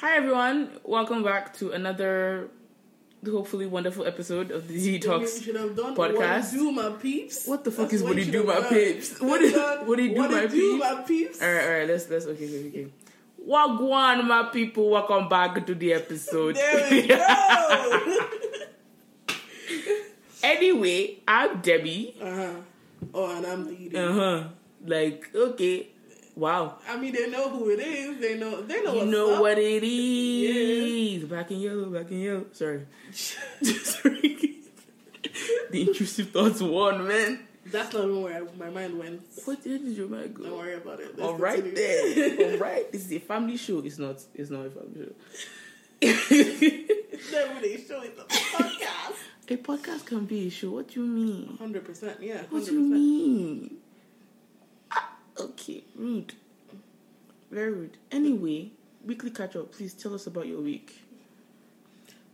Hi everyone, welcome back to another hopefully wonderful episode of the Z Talks. You should have done podcast. What do my peeps? What the fuck That's is what do you he do my done. peeps? What Done. what do my do, peeps? my peeps? Alright, alright, let's let's okay, okay, okay. Wagwan my people, welcome back to the episode. There we go. anyway, I'm Demi. uh-huh. Oh, and I'm Dee Dee. Uh-huh. Like, okay. Wow. I mean, they know who it is. They know. They know. You know up. what it is. Black and yellow, Black and yellow. Sorry. Sorry. the intrusive thoughts won, man. That's not even where I, my mind went. What did your mind go? Don't worry about it. Let's All right continue. then. All right. This is a family show. It's not. It's not a family show. It's Never they show it on the podcast. a podcast can be a show. What do you mean? Hundred percent. Yeah. What do you mean? Okay, rude. Very rude. Anyway, weekly catch up. Please tell us about your week.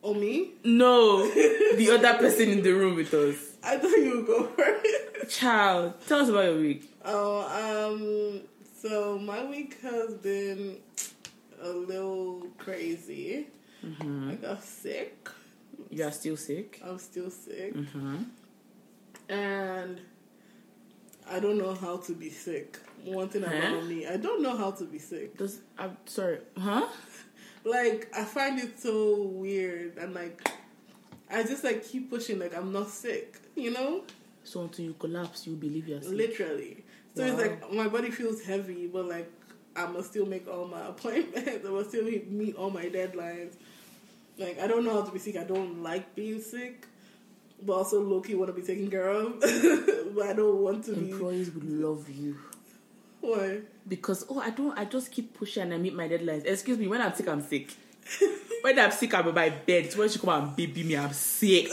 Oh me? No, the other person in the room with us. I thought you would go first. Child, tell us about your week. Oh, um, so my week has been a little crazy. Mm-hmm. I got sick. You are still sick. I'm still sick. Mm-hmm. And I don't know how to be sick. One thing Huh? about me, I don't know how to be sick. Does I'm sorry, huh? Like, I find it so weird. And, like, I just, like, keep pushing, like, I'm not sick, you know? So until you collapse, you believe you're sick. Literally. So it's like my body feels heavy, but like I must still make all my appointments. I must still meet all my deadlines. Like I don't know how to be sick. I don't like being sick, but also want to be taken care of. but I don't want to be. Employees would love you Why? because oh, I don't. I just keep pushing and I meet my deadlines. Excuse me, when I'm sick, I'm sick. when I'm sick, I'm in my bed. When she come and baby me, I'm sick.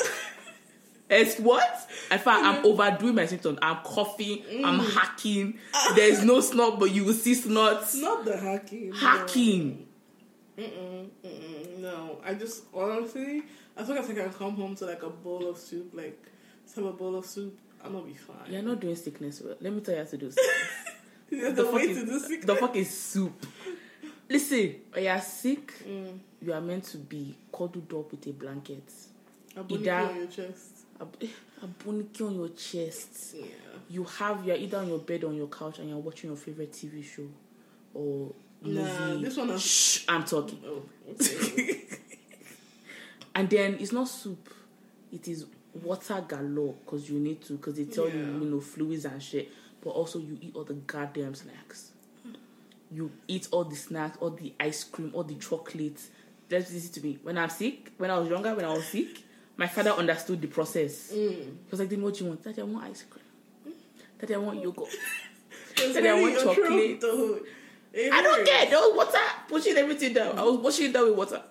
It's what? In fact, I'm mm. overdoing my symptoms. I'm coughing. I'm mm. hacking. Ah. There's no snot, but you will see snots. Not the hacking. no. Hacking. Mm-mm, mm-mm, no, I just honestly, as long as I can come home to like a bowl of soup, like have a bowl of soup, I'm gonna be fine. You're not doing sickness well. Let me tell you how to do There's the fuck way is, to do the fuck is soup. Listen, when you're sick, Mm. you are meant to be cuddled up with a blanket. A bunny on your chest. A, a boniki on your chest. Yeah. You have you're either on your bed or on your couch and you're watching your favorite TV show or movie. Nah, this one has- Shh, I'm talking. Oh, okay. And then it's not soup. It is water galore because you need to because they tell you Yeah. you know fluids and shit. But also you eat all the goddamn snacks. You eat all the snacks, all the ice cream, all the chocolates. That's easy to me. When I'm sick, when I was younger, when I was sick, my father understood the process. He mm. was like, "Then what you want? Daddy, I want ice cream. Daddy, I want yogurt. Daddy, I want chocolate. I don't care. There was water pushing everything down. I was washing it down with water.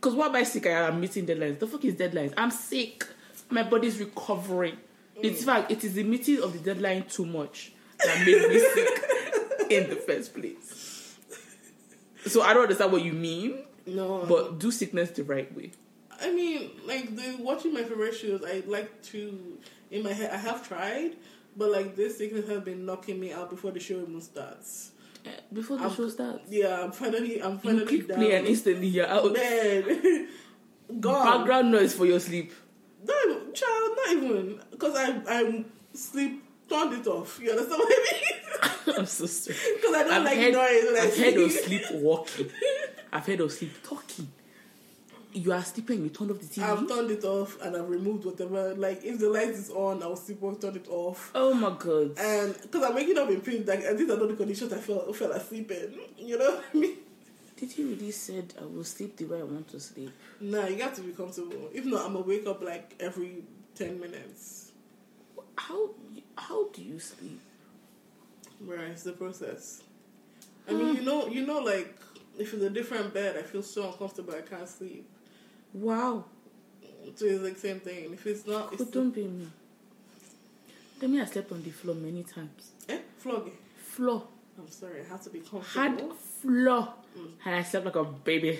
Cause why am I sick? I am meeting deadlines. The fuck is deadlines? I'm sick. My body's recovering. It's fact, it is the meeting of the deadline too much that made me sick in the first place. So I don't understand what you mean, No, but do sickness the right way. I mean, like the watching my favorite shows, I like to in my head. I have tried, but like this sickness has been knocking me out before the show even starts. Eh, Before the I'm- show starts, Yeah, I'm finally, I'm you finally click down. play and instantly you're out. Man, gone. Background noise for your sleep. Not even because I I sleep turned it off. You understand what I mean? I'm so sorry. Because I don't I've like heard, noise I've heard of sleep. sleep walking. I've heard of sleep talking. You are sleeping, you turn off the TV. I've turned it off and I've removed whatever. Like if the light is on, I'll sleep off, turn it off. oh my god. And because I'm waking up in pain, like and these are not the conditions I fell fell asleep in. You know what I mean? Did you really said I will sleep the way I want to sleep? Nah, you got to be comfortable. If not, I'm gonna wake up like every ten minutes. How how do you sleep? Right, it's the process. I mean, you know, you know, like if it's a different bed, I feel so uncomfortable. I can't sleep. Wow. So it's like same thing. If it's not, it's Couldn't be me. Let me I slept on the floor many times. eh, flog. Floor. I'm sorry, I have to be comfortable. floor. And I slept like a baby.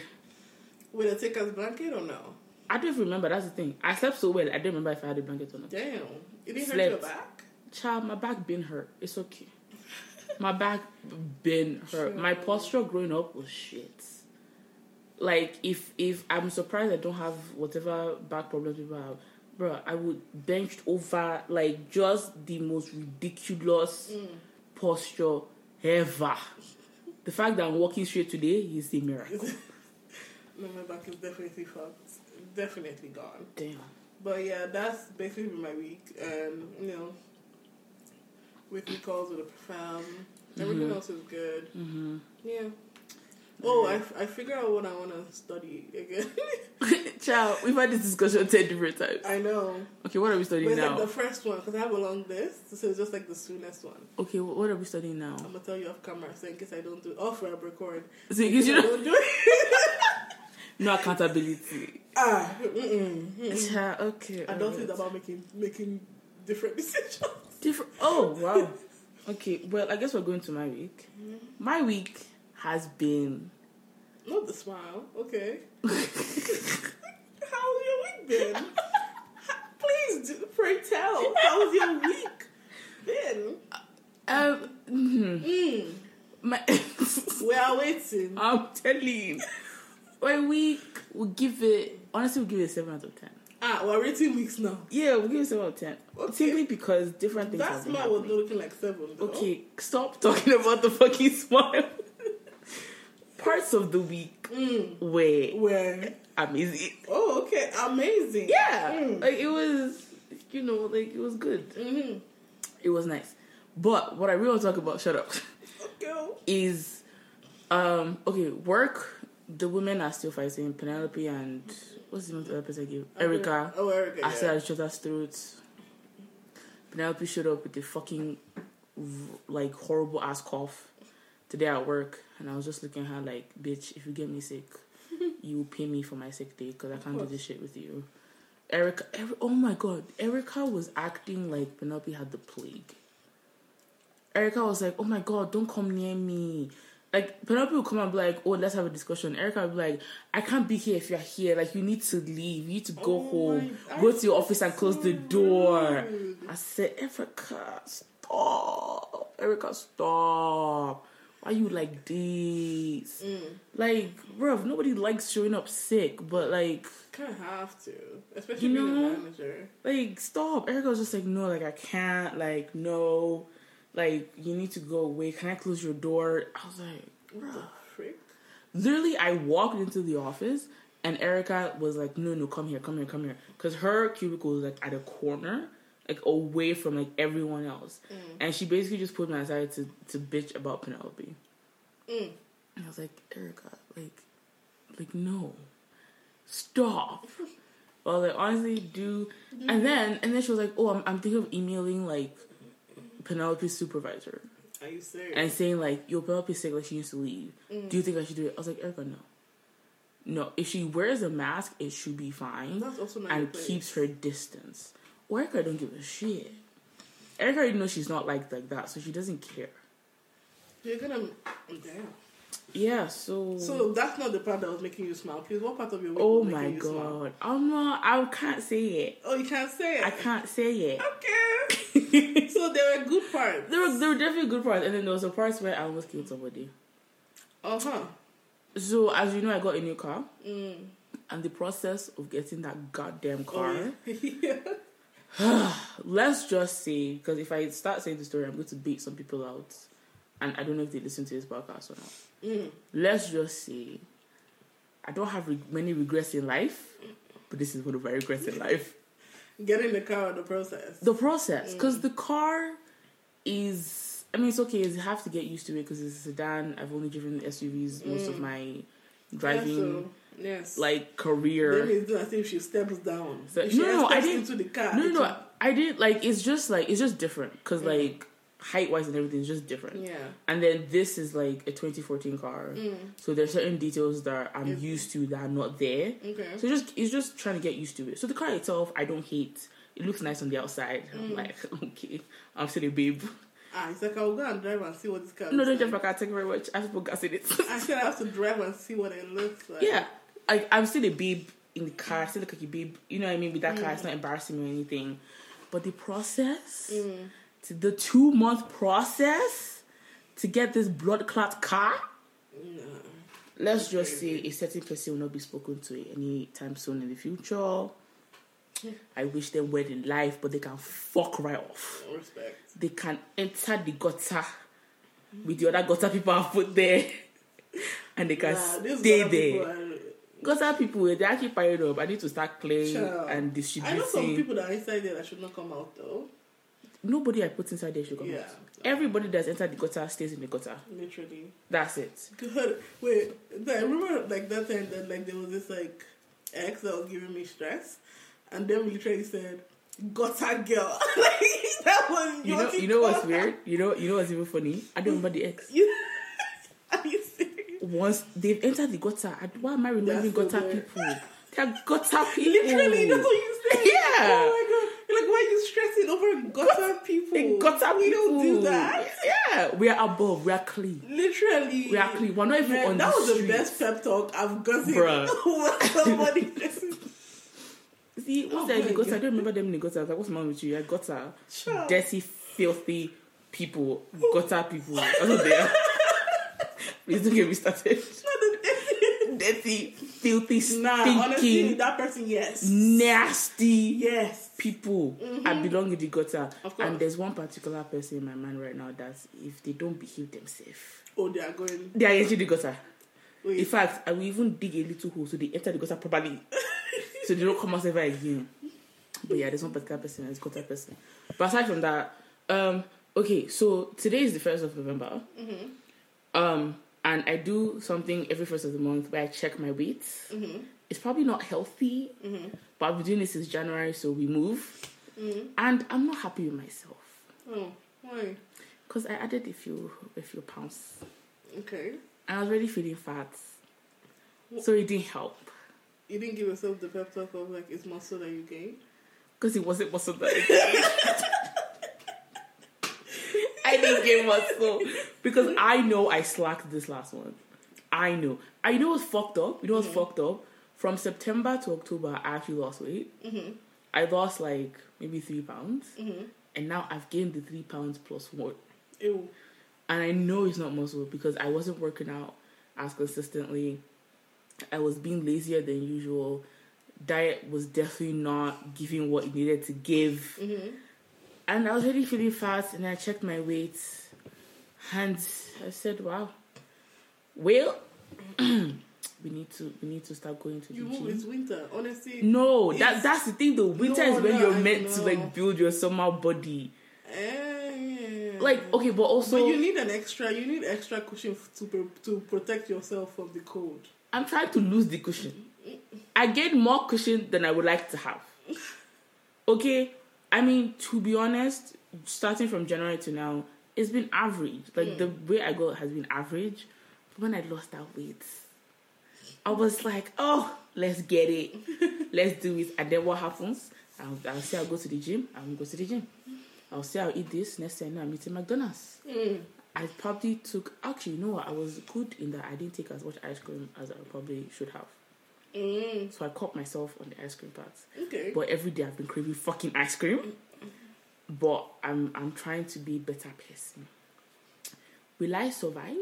With a taker's blanket or no? I don't even remember, that's the thing. I slept so well, I don't remember if I had a blanket or not. Damn, it didn't hurt your back. Child, my back been hurt. It's okay. my back been hurt. My posture growing up was shit. Like if if I'm surprised I don't have whatever back problems people have, bro, I would bench over like just the most ridiculous mm. posture ever. The fact that I'm walking straight today is a miracle. No, my back is definitely fucked. Definitely gone. Damn. But yeah, that's basically my week. And, you know, weekly calls with a fam. Everything else is good. Mm-hmm. Yeah. Oh, I, I figure out what I want to study again. Ciao. We've had this discussion ten different times. I know. Okay, what are we studying now? like the first one, because I have a long list. So it's just like the soonest one. Okay, wh- what are we studying now? I'm going to tell you off camera, so in case I don't do. Off web record. So, In case you know, don't do it. no accountability. Ah, mm-mm, mm-mm. Yeah, okay. I don't alright. think about making making different decisions. Different. Oh wow. Okay. Well, I guess we're going to my week. My week has been. Not the smile. Okay. How's your week been? Please, do, pray tell. How's your week been? Um. mhm. Mm, My. we are waiting. I'm telling you, my week will give it. Honestly, we'll give it a seven out of ten. Ah, we're rating weeks now. Yeah, we'll give it a seven out of ten. Okay. Simply because different things. That smile was happening. looking like seven. Though. Okay, stop talking about the fucking smile. Parts of the week Mm, were where? amazing. Oh, okay. Amazing. Yeah, Mm. like it was, you know, like it was good. Mm-hmm. It was nice. But what I really want to talk about, shut up, Okay. is um okay, work. The women are still fighting. Penelope and what's the name of the other person I gave? Oh, Erica. Oh, Erica. I yeah. at each other's throats. Penelope showed up with a fucking like horrible ass cough today at work, and I was just looking at her like, "Bitch, if you get me sick, you will pay me for my sick day because I can't do this shit with you." Erica, Eri- oh my god, Erica was acting like Penelope had the plague. Erica was like, "Oh my god, don't come near me." Like Penelope would come and be like, "Oh, let's have a discussion." Erica would be like, "I can't be here if you're here. Like, you need to leave. You need to go Oh home. Go to your office and close the door." I said, "Erica, stop. Erica, stop. Why you like this? Mm. Like, bruv, nobody likes showing up sick, but like." Kind of have to, especially You being know? a manager. like stop erica was just like no like i can't like no like you need to go away. Can i close your door? I was like What the frick? literally i walked into the office and erica was like no no come here come here come here. Because her cubicle was like at a corner like away from like everyone else. And she basically just put me aside to, to bitch about penelope. Mm. and i was like erica like like no. Stop. Well like honestly do and then and then she was like oh i'm, I'm thinking of emailing like penelope's supervisor Are you serious? and saying like yo penelope's sick like she needs to leave Mm. do you think i should do it i was like erica no no if she wears a mask it should be fine That's also not your and place. keeps her distance well, erica don't give a shit erica already knows she's not like like that so she doesn't care You're gonna. Damn. Yeah so So that's not the part that was making you smile. Please, what part of your week oh was my god i'm not i can't say it Oh, you can't say it. i can't say it Okay. so there were good parts. There were there were definitely good parts, and then there was a part where I almost killed somebody. Uh huh. So as you know, I got a new car, Mm. and the process of getting that goddamn car. Oh, yeah. Let's just say, because if I start saying the story, I'm going to beat some people out, and I don't know if they listen to this podcast or not. Mm. Let's just say, I don't have re- many regrets in life, but this is one of my regrets in life. Getting the car the process. The process, mm. because the car is. I mean, it's okay. You have to get used to it because it's a sedan. I've only driven SUVs most of mm. my driving yes. like career. Then it's as if she steps down. So- no, no, I didn't- into the car. No, no, no. I didn't. like it's just like it's just different because mm. like height wise and everything is just different. Yeah. And then this is like a 2014 car, Mm. so there's certain details that I'm It's- used to that are not there. Okay. So just it's just trying to get used to it. So the car itself, I don't hate. It looks nice on the outside. Mm. I'm like, okay, I'm still a babe. Ah, it's like I'll go and drive and see what this car. No, don't like. drive car. Thank you very much. I have to put gas in it. I said I have to drive and see what it looks like. yeah, I, I'm still a babe in the car. I still look like a babe. You know what I mean? With that car, it's not embarrassing me or anything. But the process, Mm. To the two month process to get this blood clot car, Nah. let's just say a certain person will not be spoken to anytime soon in the future. I wish them well in life, but they can fuck right off. Respect. They can enter the gutter with the other gutter people have put there, and they can Nah, stay other there. people are- Gutter people, eh, they actually piling up. I need to start clearing Child. and distributing. I know some people that are inside there that should not come out though. Nobody I put inside there should come Yeah. out. Everybody that's entered the gutter stays in the gutter. Literally. That's it. God, wait. I remember like that time that like there was this like ex that was giving me stress, and then we literally said, "Gutter girl." like that was You know, you know what's weird? You know, you know what's even funny? I don't remember the ex. Are you serious? Once they've entered the gutter, I, why am I remembering gutter people? They're gutter people. Literally, that's what you said. Yeah. Oh my god. You're like, why stressing over gutter people? They gutter we people. don't do that. Yeah, we are above. We are clean. Literally. We are clean. We're not even Man, on that the was the best pep talk I've gotten Bruh. somebody. See, once Oh they're in gutter, I don't remember them in the gutter. I was like, what's wrong with you? You're gutter. Child. Dirty, filthy people. Gutter people. What they are. Please don't get me started. Dirty, filthy, nah, honestly, that person, yes. nasty Yes. People. I belong in the gutter. Mm-hmm. And there's one particular person in my mind right now that if they don't behave themselves, Oh, they are going. they are entering the gutter. Wait. In fact, I will even dig a little hole so they enter the gutter properly. so they don't come out ever again. But yeah, there's one particular person it's gutter person. But aside from that, um, okay, so today is the first of November. Um, and I do something every first of the month where I check my weight. Mm-hmm. It's probably not healthy, mm-hmm. but I've been doing this since January, so we move. Mm-hmm. And I'm not happy with myself oh, why? because I added a few a few pounds. Okay. And I was already feeling fat, so it didn't help. You didn't give yourself the pep talk of like it's muscle that you gained. Because it wasn't muscle that I gained. Didn't gain muscle. Because I know I slacked this last one. I know. I know what's fucked up. You know what's mm-hmm. fucked up? From September to October, I actually lost weight. Mm-hmm. I lost like maybe three pounds. Mm-hmm. And now I've gained the three pounds plus one. Ew. And I know it's not muscle because I wasn't working out as consistently. I was being lazier than usual. Diet was definitely not giving what it needed to give. And I was really feeling fast and I checked my weight and I said, Wow. Well we need to we need to start going to the You move. gym. It's winter. Honestly. No, that that's the thing though. Winter No, is when no, you're I meant to like build your summer body. Eh. Like okay, but also but you need an extra. You need extra cushion to to protect yourself from the cold. I'm trying to lose the cushion. I get more cushion than I would like to have. Okay, I mean to be honest, starting from January to now, it's been average. Like the hmm. way I go has been average. But when I lost that weight, I was like, oh, let's get it, let's do it. And then what happens? I'll, I'll say I'll go to the gym. I won't go to the gym. I'll say I'll eat this. Next thing I know, I'm eating McDonald's. Hmm. I probably took actually you know what I was good in that I didn't take as much ice cream as I probably should have. Mm. So I caught myself on the ice cream part. Okay. But every day I've been craving fucking ice cream. But I'm I'm trying to be a better person. Will I survive?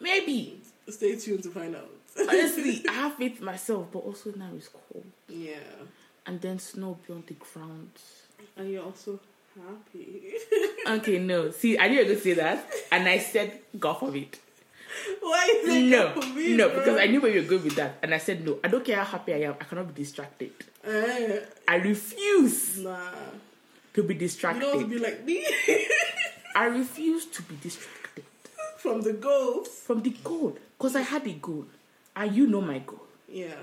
Maybe. Stay tuned to find out. Honestly, I have faith in myself, but also now it's cold. yeah. And then snow beyond the ground. And you're also happy. Okay, no. See, I knew you were going to say that. And I said, God forbid. Why is it No, me, no, bro? because I knew where you were going with that, and I said no. I don't care how happy I am. I cannot be distracted. Eh, I refuse nah. to be You distracted. don't want to be like me I refuse to be distracted from the goals. from the goal because I had a goal, and you know my goal, Yeah.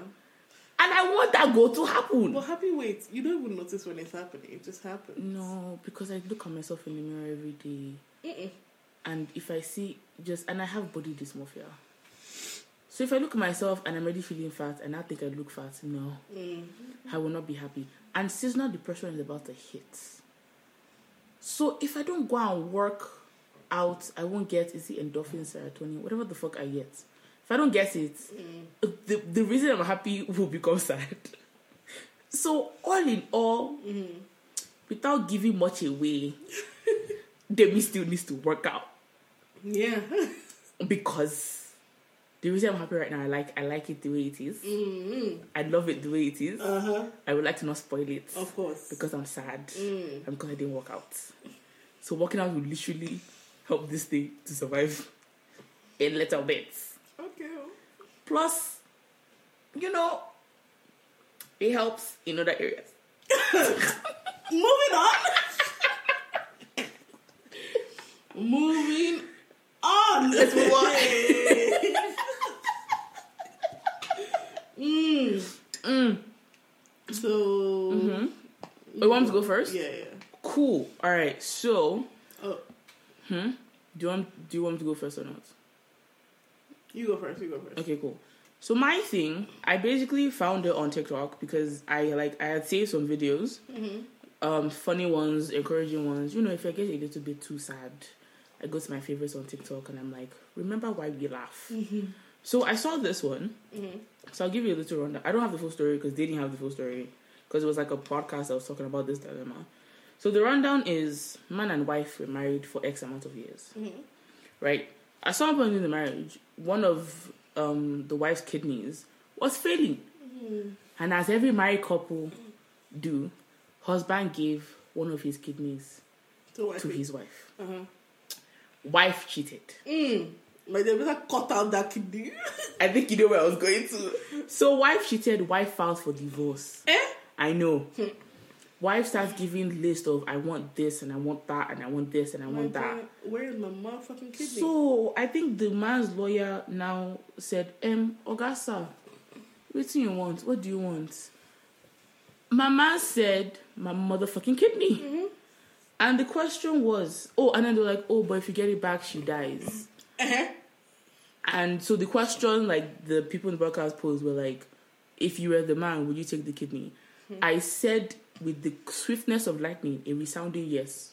and I want that goal to happen. But happy wait, you don't even notice when it's happening. It just happens. No, because I look at myself in the mirror every day, Mm-mm. And if I see just and I have body dysmorphia. So if I look at myself and I'm already feeling fat and I think I look fat, no, Mm. I will not be happy. And seasonal depression is about to hit. So if I don't go and work out, I won't get is it endorphin, serotonin, whatever the fuck I get. If I don't get it, the the reason I'm happy will become sad. So all in all, without giving much away, Demi still needs to work out Yeah. because the reason I'm happy right now, I like I like it the way it is. Mm-hmm. I love it the way it is. Uh huh. I would like to not spoil it Of course. because I'm sad Mm. and because I didn't work out. So working out will literally help this thing to survive in little bits. Okay. Plus, you know, it helps in other areas. Moving on. Moving move on. mm. Mm. So. Mm-hmm. You want me to go first? Yeah, yeah. Cool. All right. So, Oh, hmm. Do you want Do you want me to go first or not? you go first. You go first. Okay, cool. So my thing, I basically found it on TikTok because I like I had saved some videos, Mm-hmm. um, funny ones, encouraging ones. You know, if I get a little bit too sad, I go to my favorites on TikTok and I'm like, remember why we laugh. Mm-hmm. So I saw this one. Mm-hmm. So I'll give you a little rundown. I don't have the full story because they didn't have the full story because it was like a podcast that was talking about this dilemma. So the rundown is man and wife were married for X amount of years, Mm-hmm. right? At some point in the marriage, one of um, the wife's kidneys was failing, Mm-hmm. and as every married couple do, husband gave one of his kidneys I to his wife. Uh-huh. Wife cheated. Mm. Like they better cut out that kidney. I think you know where I was going to. So wife cheated. Wife filed for divorce. eh? I know. Wife starts giving list of I want this and I want that and I want this and I want My that. Where is my motherfucking kidney? So I think the man's lawyer now said, "Um, Augusta, what do you want? What do you want?" My man said, "My motherfucking kidney." Mm-hmm. And the question was, oh, and then they're like, oh, but if you get it back, she dies. uh-huh. And so the question, like the people in the broadcast posed, were like, if you were the man, would you take the kidney? I said with the swiftness of lightning, a resounding yes.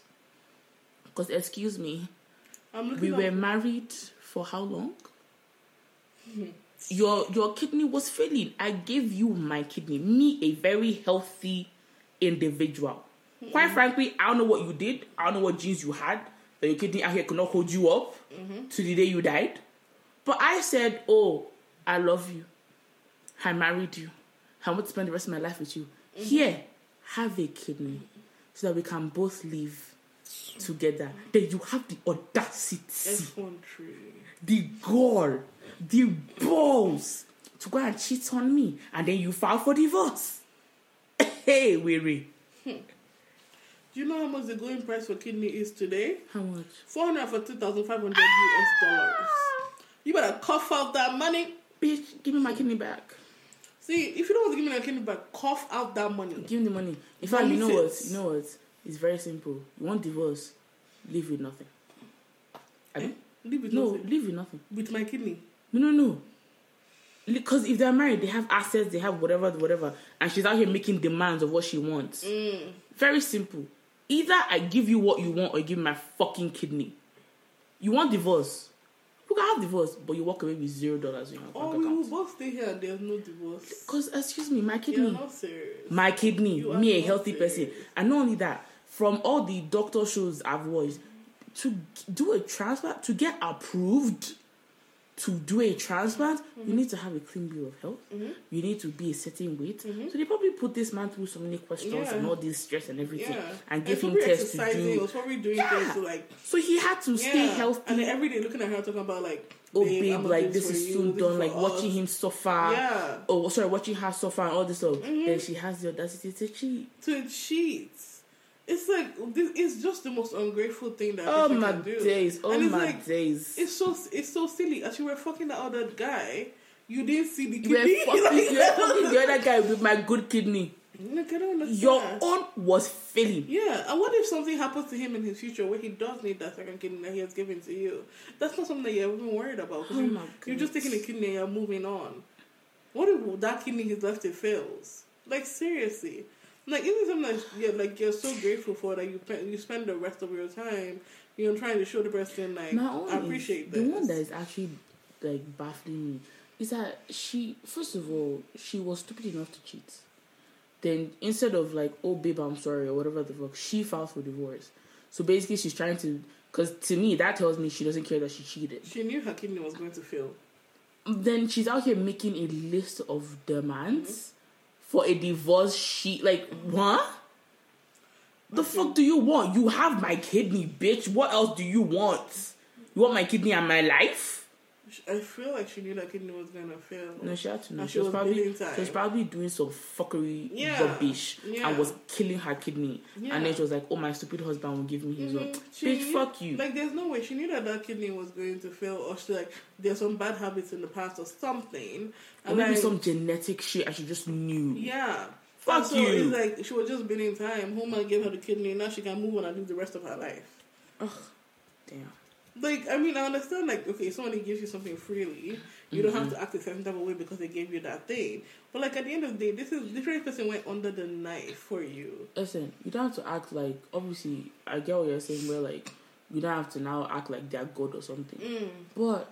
Because excuse me, we were up- married for how long? Your your kidney was failing. I gave you my kidney. Me, a very healthy individual. Quite frankly, I don't know what you did. I don't know what genes you had that your kidney out here could not hold you up to the day you died. But I said, "Oh, I love you. I married you. I want to spend the rest of my life with you. Here, have a kidney, so that we can both live together." Then you have the audacity the gall, the balls to go and cheat on me, and then you file for divorce. Hey, weary. Do you know how much the going price for kidney is today? How much? Four hundred forty thousand five hundred US dollars. You better cough out that money. Bitch, give me my kidney back. See, if you don't want to give me my kidney back, cough out that money. Give me the money. In fact, you know what? You know what? It's very simple. You want divorce? Live with nothing. Eh? Leave with No, nothing. live with nothing. With my kidney. No, no, no. Because if they're married, they have assets, they have whatever, whatever, and she's out here making demands of what she wants. Mm. Very simple. Either I give you what you want or you give me my fucking kidney. You want divorce? You can have divorce, but you walk away with zero dollars in your Oh, bank we will account. both stay here and there's no divorce. Because excuse me, my You're kidney, not serious. my kidney, You me a healthy person, and not only that, from all the doctor shows I've watched, to do a transplant, to get approved to do a transplant, Mm-hmm. you need to have a clean bill of health. You need to be a certain weight. So they probably put this man through so many questions Mm-hmm. Yeah. and all this stress and everything, Yeah. and give him tests to He do. was probably doing Yeah. things to like So he had to stay healthy. And then every day looking at her talking about like oh babe, babe, like this is you, soon done. Like watching him suffer. Yeah. Oh, sorry, watching her suffer and all this stuff. Then she has the audacity to cheat. to cheat. It's like this it's just the most ungrateful thing that Oh my can do. days! Oh And it's my like, days! It's so it's so silly. As you were fucking the other guy, you didn't see the You were kidney. fucking, Like, you were fucking the other guy with my good kidney. Like, I don't understand. Your own was failing. Yeah, and what if something happens to him in his future where he does need that second kidney that he has given to you? That's not something that you're even worried about. Oh you, you're just taking a kidney and you're moving on. What if that kidney is left it fails? Like seriously, like something that you're like you're so grateful for that you you spend the rest of your time you know trying to show the person like Not I appreciate that. the one that is actually like baffling me is that she first of all she was stupid enough to cheat. Then instead of like oh babe I'm sorry or whatever the fuck she filed for divorce. So basically she's trying to because to me that tells me she doesn't care that she cheated. she knew her kidney was going to fail. then she's out here making a list of demands mm-hmm. For a divorce sheet. Like, what? The fuck do you want? You have my kidney, bitch. What else do you want? You want my kidney and my life? I feel like she knew that kidney was gonna fail. No, she had to know. And She, she was, was probably she was probably doing some fuckery Yeah, rubbish yeah. and was killing her kidney. Yeah. And then she was like, "Oh, my stupid husband will give me his own." Mhm. She Bitch, knew- fuck you. Like, there's no way she knew that that kidney was going to fail, or she like there's some bad habits in the past or something. or maybe like, some genetic shit, and she just knew. yeah. Fuck so you. It's like she was just in time. Homa gave her the kidney. Now she can move on and live the rest of her life. Ugh, damn. Like, I mean, I understand. Like, okay, somebody gives you something freely, you don't Mm-hmm. have to act a certain type of way because they gave you that thing. But like at the end of the day, this is this person went under the knife for you. Listen, you don't have to act like. Obviously, I get what you're saying. Where like, you don't have to now act like they're God or something. Mm, But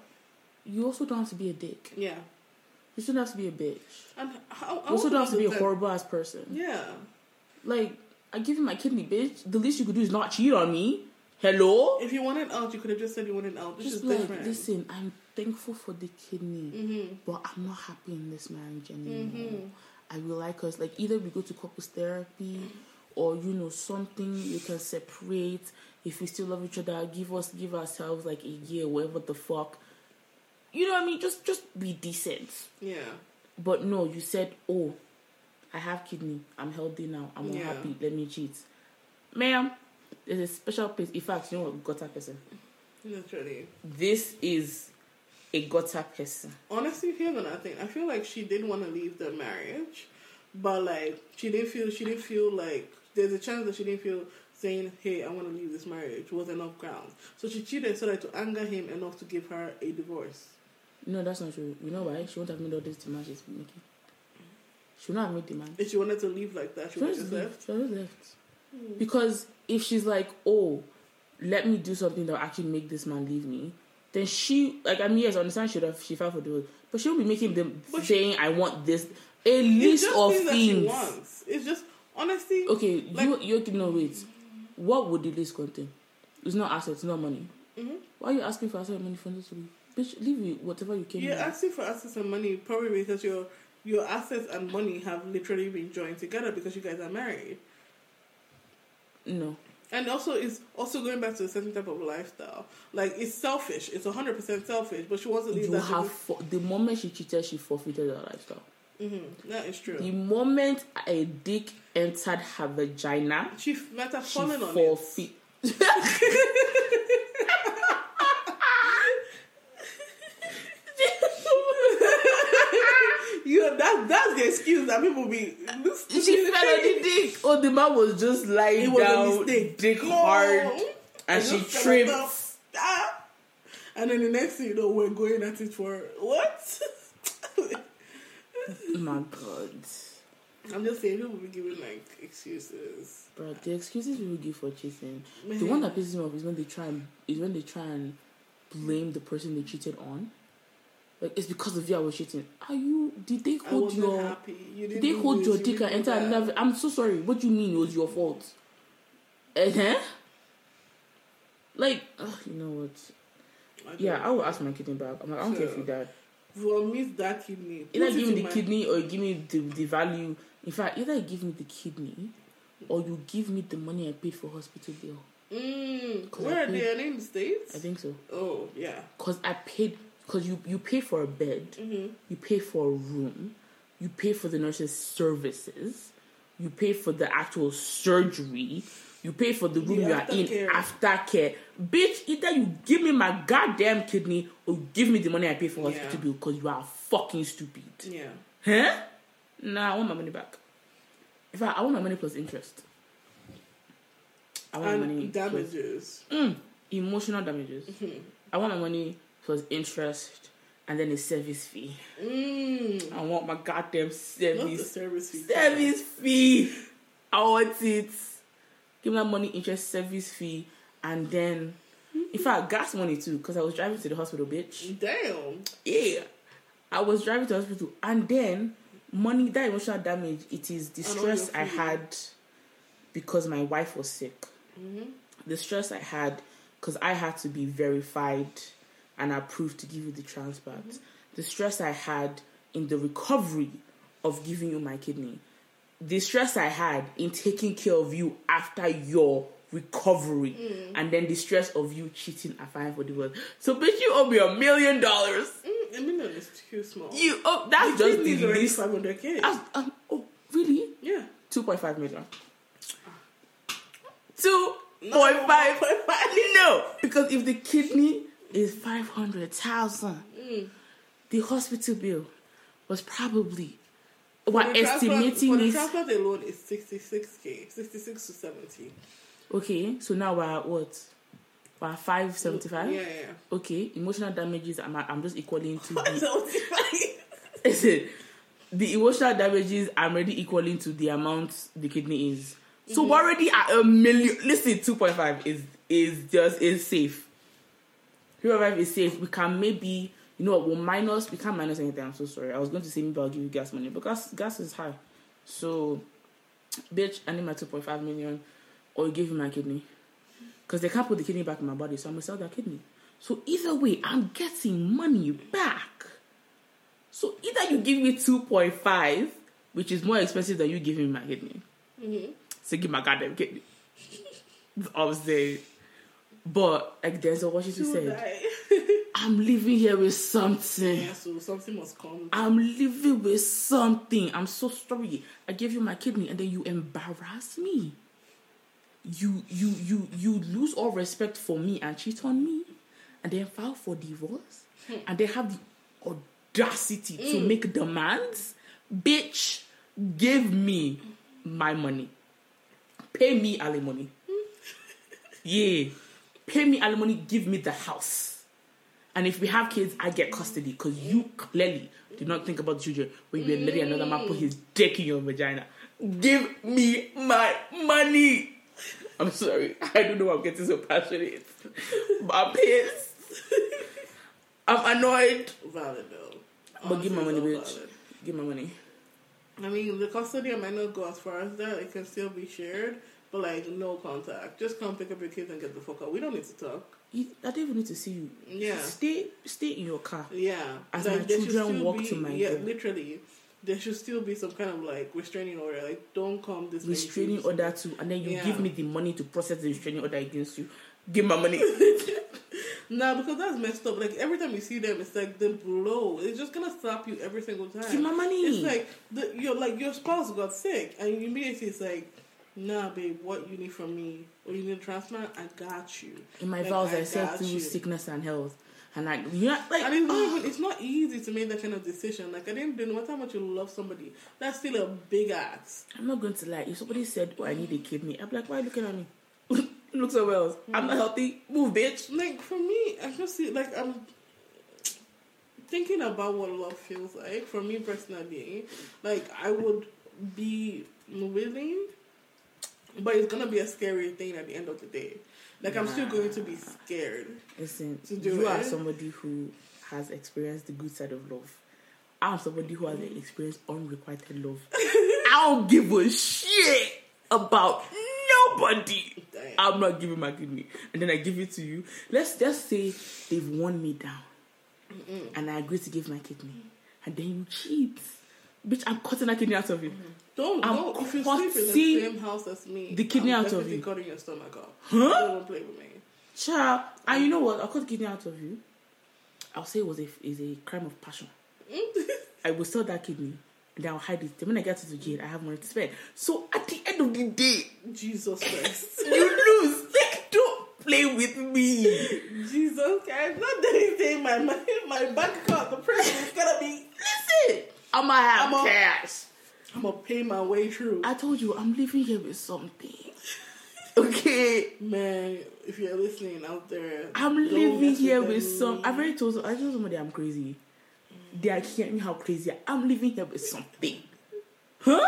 you also don't have to be a dick. yeah. You shouldn't have to be a bitch. And how, You also don't have to be a horrible. horrible ass person. Yeah. Like, I give you my kidney, bitch. The least you could do is not cheat on me. Hello. If you wanted out, you could have just said you wanted out. This Just is like, different. listen, I'm thankful for the kidney, Mm-hmm. but I'm not happy in this marriage anymore. Mhm. I will like us like either we go to couples therapy or you know something we can separate. If we still love each other, give us give ourselves like a year, whatever the fuck. You know what I mean? Just just be decent. Yeah. But no, you said, oh, I have kidney. I'm healthy now. I'm Yeah. happy. Let me cheat, ma'am. There's a special place. In fact, you know what? Gutter person. Literally. This is a gutter person. Honestly, here's another thing. I feel like she didn't want to leave the marriage, but like she didn't feel she didn't feel like there's a chance that she didn't feel saying, "Hey, I want to leave this marriage" was enough ground. So she cheated so that to anger him enough to give her a divorce. No, that's not true. You know why? She won't have made all these demands she's making. She would not have made demands. If she wanted to leave like that, she She would have just left. left. She would have left. Hmm. Because if she's like, oh, let me do something that will actually make this man leave me, then she, like, I mean, yes, I understand she would have, she fell for divorce, but she won't be making them But saying, I want this, a list of things she. It's just honestly. Okay, Like- you, you, no, wait. What would the list contain? It's not assets, not money. Mhm. Why are you asking for asset and money from this to leave? Bitch, leave with whatever you came You're with. asking for assets and money probably because your your assets and money have literally been joined together because you guys are married. No. And also, it's also going back to a certain type of lifestyle. Like it's selfish. It's hundred percent selfish. But she wants to leave You that. have, for, the moment she cheated, she forfeited her lifestyle. mm-hmm. That is true. The moment a dick entered her vagina, she might have she fallen on it. forfeit. Yeah, that that's the excuse that people be. She fell on the dick. Oh, the man was just lying It was a down, mistake. dick No. hard, and she tripped. Ah. And then the next thing you know, we're going at it for what? My God, I'm just saying, people be giving like excuses. bro, the excuses people give for cheating. The one that pisses me off is when they try and is when they try and blame the person they cheated on. Like it's because of you I was cheating. Are you? Did they hold your? happy. You Did they hold your you dick and enter another? I'm so sorry. What do you mean it was your fault? Uh huh. Like, you know what? I Yeah, I will ask my kidney back. I'm like, I don't care if you died. It's that kidney. Either Put give me the my- kidney or give me the, the value. In fact, either you give me the kidney or you give me the money I paid for hospital bill. Mm, where I are they? Are they in the States? I think so. Oh, yeah. Cause I paid. Cause you you pay for a bed, Mm-hmm. you pay for a room, you pay for the nurse's services, you pay for the actual surgery, you pay for the room The you are in aftercare. aftercare. Bitch, either you give me my goddamn kidney or you give me the money I pay for hospital Yeah. bill because you are fucking stupid. Yeah. Huh? Nah, I want my money back. In fact, I want my money plus interest. I want my money And plus damages. mm, emotional damages. Mm-hmm. I want my money plus interest and then a service fee. Mm. I want my goddamn service service fee. service fee. I want it. Give me that money, interest, service fee, and then, in fact, gas money too, because I was driving to the hospital, bitch. Damn. Yeah. I was driving to the hospital and then money that emotional damage it is the stress your I had because my wife was sick. Mm-hmm. The stress I had because I had to be verified and approved to give you the transplant. the stress I had in the recovery of giving you my kidney, the stress I had in taking care of you after your recovery, and then the stress of you cheating and filing for divorce. So, bitch, you owe me a million dollars. Mm, a million is too small. You oh, that's just the Kidneys already least. 500k. That's, um, oh, really? yeah. Two point five million. Two point five. 1.5. No, because if the kidney is five hundred thousand, mm. the hospital bill was probably we're For the transplant- estimating for the transplant alone is 66k, 66 to 70. Okay, so now we're at what? We're at five seventy Yeah, yeah. Okay, emotional damages. I'm I'm just equaling to yeah. the 75. Listen, the emotional damages I'm already equaling to the amount the kidney is. So mm-hmm. we're already at a million. Listen, two point five is is just is safe. Five is safe. We can maybe you know what we'll minus. We can't minus anything. I'm so sorry. I was going to say maybe I'll give you gas money, but gas gas is high. So, bitch, I need my two point five million, or you give me my kidney, because they can't put the kidney back in my body, so I'm gonna sell that kidney. So either way, I'm getting money back. So either you give me 2.5, which is more expensive than you giving me my kidney. Mhm. So give my goddamn kidney. I'm saying. But like Denzel Washington Who said. I'm living here with something. yeah, so something must come. I'm living with something. I'm so sorry. I gave you my kidney and then you embarrass me. You you you you lose all respect for me and cheat on me and then file for divorce hmm. and then have the audacity to hmm. make demands. Bitch, give me my money. Pay me alimony. Hmm. yeah. Pay me alimony, give me the house. And if we have kids, I get custody because you clearly did not think about the children when you were letting another man put his dick in your vagina. Give me my money. I'm sorry. I don't know why I'm getting so passionate. But I'm pissed. I'm annoyed. Valid though. But give my money, bitch. valid. Give my money. I mean, the custody I might not go as far as that. It can still be shared, but like no contact. Just come pick up your kids and get the fuck out. We don't need to talk. You, I don't even need to see you. Yeah. Stay stay in your car. Yeah. As my children walk be- to my Yeah, door. literally. There should still be some kind of like restraining order. Like, don't come this Restraining order to and then you Yeah. give me the money to process the restraining order against you. Give my money. Nah, because that's messed up. Like every time you see them, it's like the blow. It's just gonna slap you every single time. Give my money. It's like the your like your spouse got sick, and immediately it's like, nah, babe, what you need from me? Or you need a transplant? I got you. In my Like, vows, I, I said through you. sickness and health, and like you know, like it's not ah, even, it's not easy to make that kind of decision. Like I didn't no matter how much you love somebody, that's still a big ask. I'm not going to lie. If somebody said, "Oh, I need a kidney," I'm like, "Why are you looking at me? Look somewhere else. I'm not healthy. Move, bitch." Like for me, I just see like I'm thinking about what love feels like. For me personally, like I would be willing, but it's gonna be a scary thing at the end of the day. Like I'm still going to be scared. Listen, To do you are somebody who has experienced the good side of love. I'm somebody who has experienced unrequited love. I don't give a shit about nobody. Damn. I'm not giving my kidney, and then I give it to you. Let's just say they've worn me down, and I agree to give my kidney, and then you cheat. Bitch, I'm cutting that kidney out of you. Mm-hmm. Don't I'm don't if you sleep in the same house as me. the kidney I'm out of you. Cutting your stomach off. Huh? Don't play with me. Child, and you know what? I'll cut the kidney out of you. I'll say it was a is a crime of passion. Mm. I will sell that kidney and then I'll hide it. Then when I get to the jail, I have money to spend. So at the end of the day, Jesus Christ. you lose. Like, don't play with me. Jesus Christ. Not that he's saying my my, my bank account, the price is gonna be Listen, I'ma have I'm a- cash. I'm gonna pay my way through. I told you, I'm leaving here with something. Okay, Man, if you're listening out there, I'm living here them. with some. I've already told. I told somebody I'm crazy. They are hearing how crazy I am. I'm living here with something. Huh?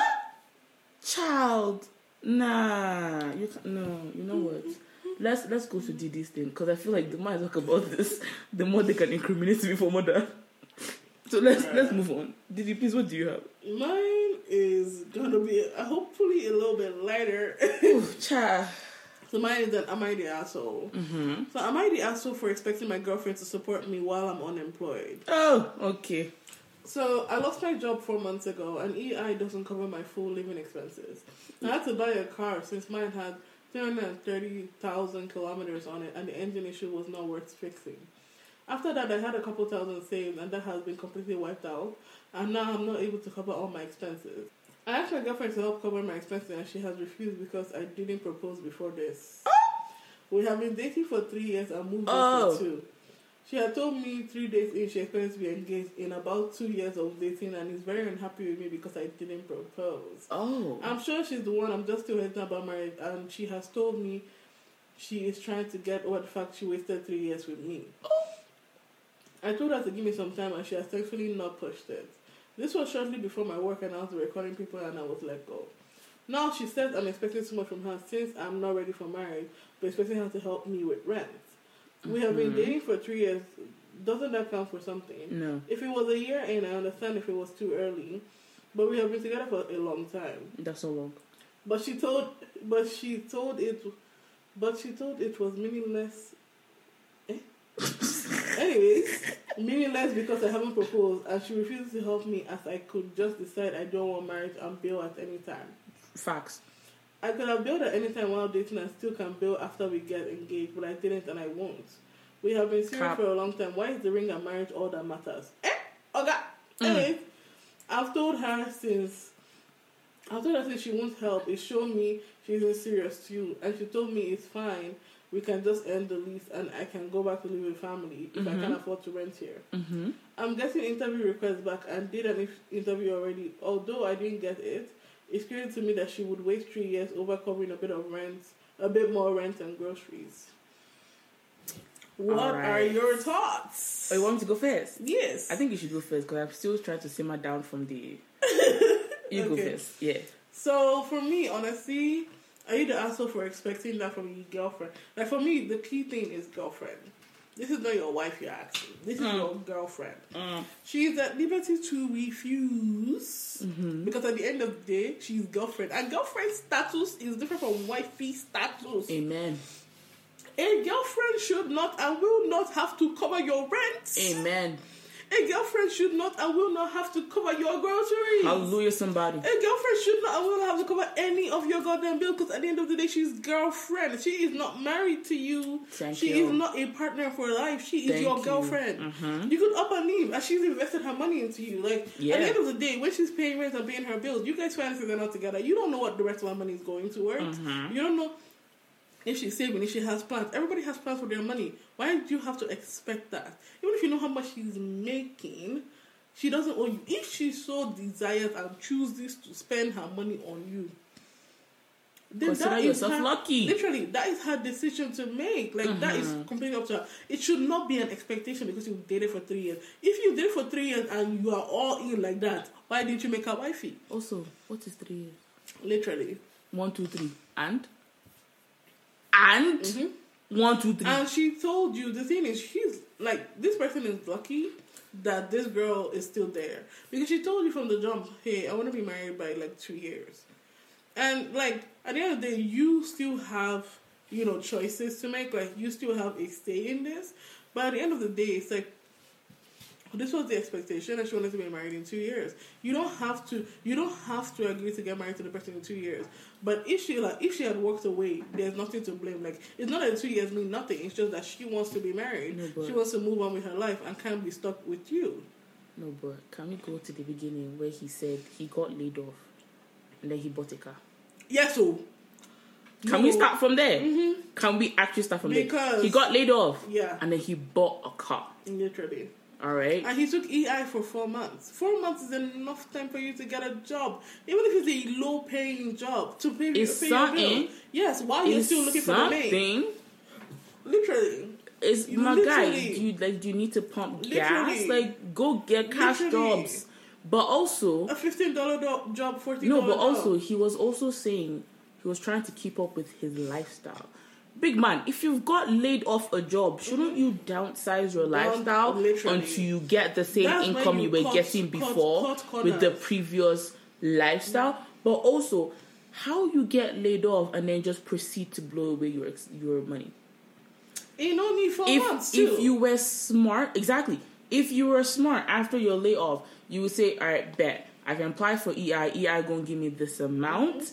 Child, nah. You can't, no. You know what? Let's let's go to do this thing because I feel like the more I talk about this, the more they can incriminate me for murder. So let's let's move on. Did you please, what do you have? Mine is gonna be uh, hopefully a little bit lighter. Ooh, child. So mine is that am I the asshole? Mm-hmm. So am I the asshole for expecting my girlfriend to support me while I'm unemployed? Oh, okay. So I lost my job four months ago, and EI doesn't cover my full living expenses. I had to buy a car since mine had 330,000 kilometers on it, and the engine issue was not worth fixing. After that, I had a couple thousand saved, and that has been completely wiped out. And now I'm not able to cover all my expenses. I asked my girlfriend to help cover my expenses, and she has refused because I didn't propose before this. We have been dating for three years and moved on Oh. for two. She had told me three days in she expects to be engaged in about two years of dating and is very unhappy with me because I didn't propose. Oh. I'm sure she's the one. I'm just still hesitant about marriage, and she has told me she is trying to get over the fact she wasted three years with me. Oh. I told her to give me some time, and she has thankfully not pushed it. This was shortly before my work announced the recording people, and I was let go. Now she says I'm expecting too much from her since I'm not ready for marriage, but expecting her to help me with rent. We have been Mhm. dating for three years. Doesn't that count for something? No, If it was a year in, I understand if it was too early, but we have been together for a long time. that's so long. But she told, but she told it, but she told it was meaningless. Eh? Anyways, meaningless because I haven't proposed, and she refuses to help me as I could just decide I don't want marriage and bail at any time. Facts. I could have bailed at any time while dating and still can bail after we get engaged, but I didn't and I won't. We have been serious for a long time. Why is the ring and marriage all that matters? Eh? Okay. Mm. Anyways, I've told her since I've told her since she won't help, it showed me she isn't serious too. And she told me it's fine. We can just end the lease and I can go back to live with family if I Mhm. can't afford to rent here. Mm-hmm. I'm getting interview requests back and did an interview already. Although I didn't get it, it's clear to me that she would wait three years over covering a bit of rent, a bit more rent and groceries. What Alright. are your thoughts? Oh, you want me to go first? yes. I think you should go first because I'm still trying to simmer down from the. You go Okay. first. Yeah. So for me, honestly, are you the asshole for expecting that from your girlfriend? Like for me, the key thing is girlfriend. This is not your wife you're asking. This is Mm. your girlfriend. Mm. She is at liberty to refuse Mm-hmm. because at the end of the day, she's girlfriend. And girlfriend status is different from wifey status. Amen. A girlfriend should not and will not have to cover your rent. Amen. A girlfriend should not and will not have to cover your groceries. Hallelujah, somebody. A girlfriend should not and will not have to cover any of your goddamn bills because at the end of the day, she's girlfriend. She is not married to you. Thank she you. is not a partner for life. She is Thank your you. girlfriend. Mhm. You could up and leave, and she's invested her money into you. Like Yeah. at the end of the day, when she's paying rent and paying her bills, you guys finances are not together. You don't know what the rest of her money is going towards. Mhm. You don't know if she's saving, if she has plans. Everybody has plans for their money. Why do you have to expect that? Even if you know how much she's making, she doesn't owe you. If she so desires and chooses to spend her money on you, then Consider that is yourself her- lucky. Literally, that is her decision to make. Like that is Mhm. completely up to her. It should not be an expectation because you dated for three years. If you dated for three years and you are all in like that, why didn't you make her wifey? Also, what is three years? Literally. One, two, three. And? And? Mhm. One, two, three. And she told you the thing is she's like this person is lucky that this girl is still there because she told you from the jump, hey, I want to be married by like two years, and like at the end of the day, you still have you know choices to make. Like you still have a say in this, but at the end of the day, it's like this was the expectation that she wanted to be married in two years. You don't have to you don't have to agree to get married to the person in two years. But if she like if she had walked away, there's nothing to blame. Like it's not that two years mean nothing. It's just that she wants to be married. No, she wants to move on with her life and can't be stuck with you. no, but can we go to the beginning where he said he got laid off and then he bought a car? Yes, so Can we start from there? hmm Can we actually start from Because- there? He got laid off Yeah, and then he bought a car. literally. All right. And he took EI for four months. Four months is enough time for you to get a job, even if it's a low-paying job to pay, It's pay your something. bills. Yes, while you're still looking for the something. Literally. It's my guy. literally- You like you need to pump gas. Like go get cash Literally. jobs. But also A fifteen dollar do- job, fourteen. no, but also he was also saying he was trying to keep up with his lifestyle. Big man, if you've got laid off a job, shouldn't you downsize your lifestyle literally. until you get the same That's income you you were cut- getting before cut with the previous lifestyle? But also, how you get laid off and then just proceed to blow away your your money. Ain't no need for months If too. if you were smart, exactly. If you were smart after your layoff, you would say, "All right, bet I can apply for EI. EI gonna give me this amount."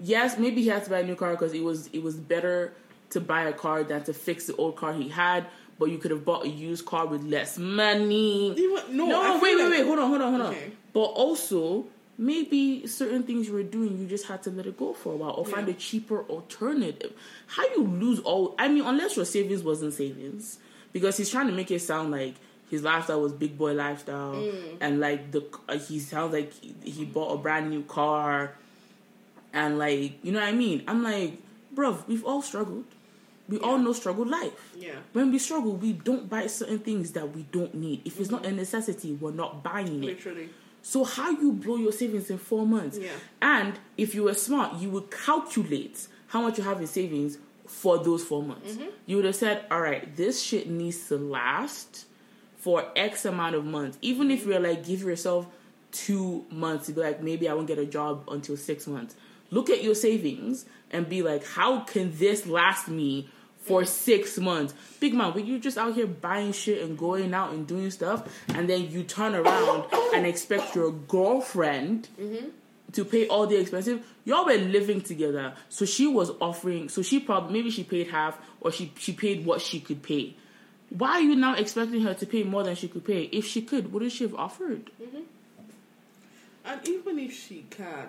Yes, maybe he had to buy a new car because it was it was better to buy a car than to fix the old car he had. But you could have bought a used car with less money. No, no, wait, wait, like- wait. Hold on, hold on, hold on. But also, maybe certain things you were doing, you just had to let it go for a while or find a cheaper alternative. How you lose all? I mean, unless your savings wasn't savings, because he's trying to make it sound like his lifestyle was big boy lifestyle, Mm. and like the uh, he sounds like he, he bought a brand new car, and like you know what I mean. I'm like, bruv, we've all struggled. We all know struggle life. Yeah. When we struggle, we don't buy certain things that we don't need. If it's not Mm-hmm. a necessity, we're not buying it. Literally. So how you blow your savings in four months? Yeah. And if you were smart, you would calculate how much you have in savings for those four months. Mm-hmm. You would have said, "All right, this shit needs to last for X amount of months." Even if you're like, give yourself two months to be like, maybe I won't get a job until six months. Look at your savings and be like, how can this last me for six months? Big man, when you just out here buying shit and going out and doing stuff, and then you turn around and expect your girlfriend mm-hmm. to pay all the expensive. Y'all were living together, so she was offering. So she probably maybe she paid half, or she she paid what she could pay. Why are you now expecting her to pay more than she could pay? If she could, wouldn't she have offered? Mm-hmm. And even if she can,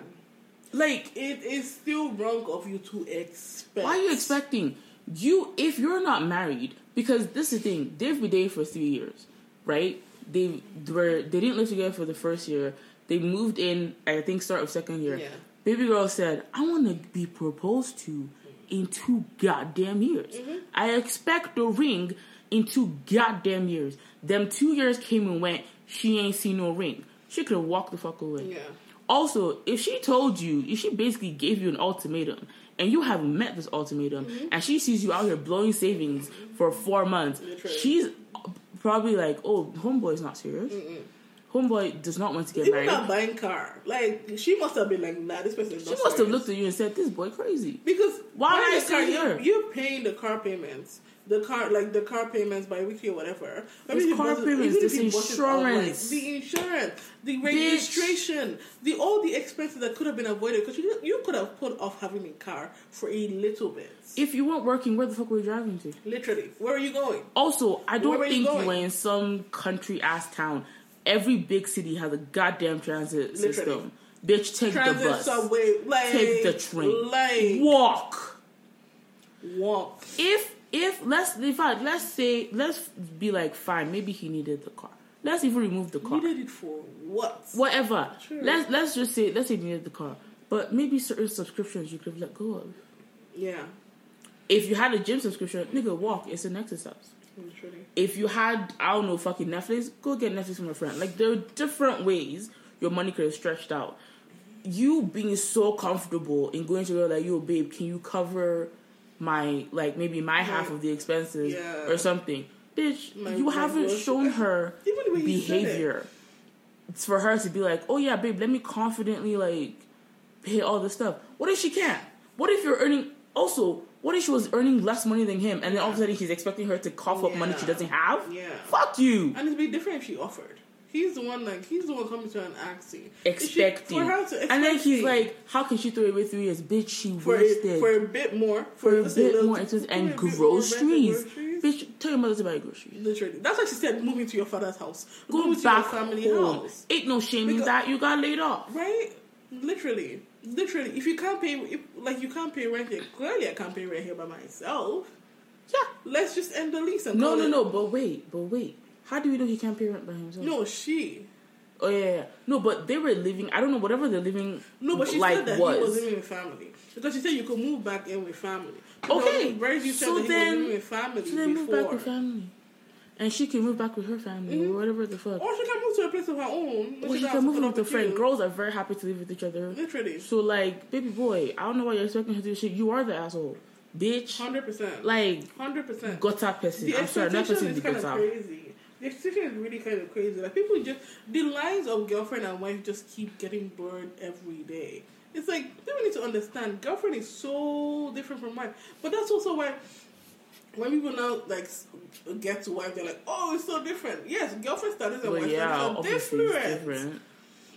Like, it is still wrong of you to expect. why are you expecting you if you're not married? Because this is the thing, they've been dating for three years, right? They were they didn't live together for the first year. They moved in, I think, start of second year. Yeah. Baby girl said, "I want to be proposed to in two goddamn years. Mm-hmm. I expect the ring in two goddamn years. Them two years came and went. She ain't seen no ring. She could have walked the fuck away. Yeah. Also, if she told you, if she basically gave you an ultimatum, and you haven't met this ultimatum, Mm-hmm. and she sees you out here blowing savings for four months, Literally. she's probably like, "Oh, homeboy's not serious. Homeboy does not want to get Even married." not buying car. Like she must have been like, nah, this person is She must have looked at you and said, "This boy crazy." Because Why car, say you're, you're paying the car payments, the car like the car payments by weekly or whatever. If car you payments, this you insurance. the insurance, the registration, the all the expenses that could have been avoided because you you could have put off having a car for a little bit. If you weren't working, where the fuck were you driving to? Literally, where are you going? Also, I don't you think you going? were in some country ass town. Every big city has a goddamn transit Literally. system. Bitch, take the bus. subway, like Take the train. like Walk. walk. If if let's in fact let's say let's be like fine maybe he needed the car. Let's even remove the car. Needed it for what? Whatever. True. Let's let's just say let's say he needed the car. But maybe certain subscriptions you could let go of. Yeah, If you had a gym subscription, nigga, walk. It's an exercise. literally. if you had I don't know fucking Netflix, go get Netflix from a friend. Like there are different ways your money could have stretched out. You being so comfortable in going to her like, yo, babe, can you cover my like maybe my half of the expenses Yeah. or something? Bitch, My- you haven't shown her Even the way you said it. behavior. It's for her to be like, oh yeah, babe, let me confidently like pay all this stuff. What if she can't? What if you're earning also? What if she was earning less money than him, and then all of a sudden he's expecting her to cough up money she doesn't have? Yeah. Fuck you. And it'd be different if she offered. He's the one like he's the one coming to an asking. If she- Expecting. for her to expect and then he's expecting like, how can she throw away three years? Bitch, she for wasted. a, for a bit more for a just bit little- more for a and bit more and groceries. groceries. Bitch, tell your mother to buy groceries. Literally, that's why she said moving to your father's house. Go Move to back your family home. house, Ain't no shame in that. You got laid off. right? Literally, literally. If you can't pay, if, like you can't pay rent here. Clearly, I can't pay rent here by myself. Yeah. Let's just end the lease and No, no, it- no. But wait, but wait. How do we know he can't pay rent by himself? No, she. Oh yeah, yeah. No, but they were living. I don't know whatever they're living. No, but she like said that was. he was living with family because she said you could move back in with family. Okay, few said so then- with family so they move back with family, and she can move back with her family or mm-hmm. whatever the fuck. Or she can move to a place of her own. Or she can move with a friend. Girls are very happy to live with each other. Literally, So like, baby boy, I don't know why you're expecting her to do shit. You are the asshole, bitch. hundred percent. Like hundred percent. gutter person. The I'm sorry, not person is the kind of crazy. The situation is really kind of crazy. Like people just the lines of girlfriend and wife just keep getting blurred every day. It's like people need to understand. Girlfriend is so different from wife, but that's also why when people now like get to wife, they're like, "Oh, it's so different." Yes, girlfriend status and But wife yeah, status are obviously different. different.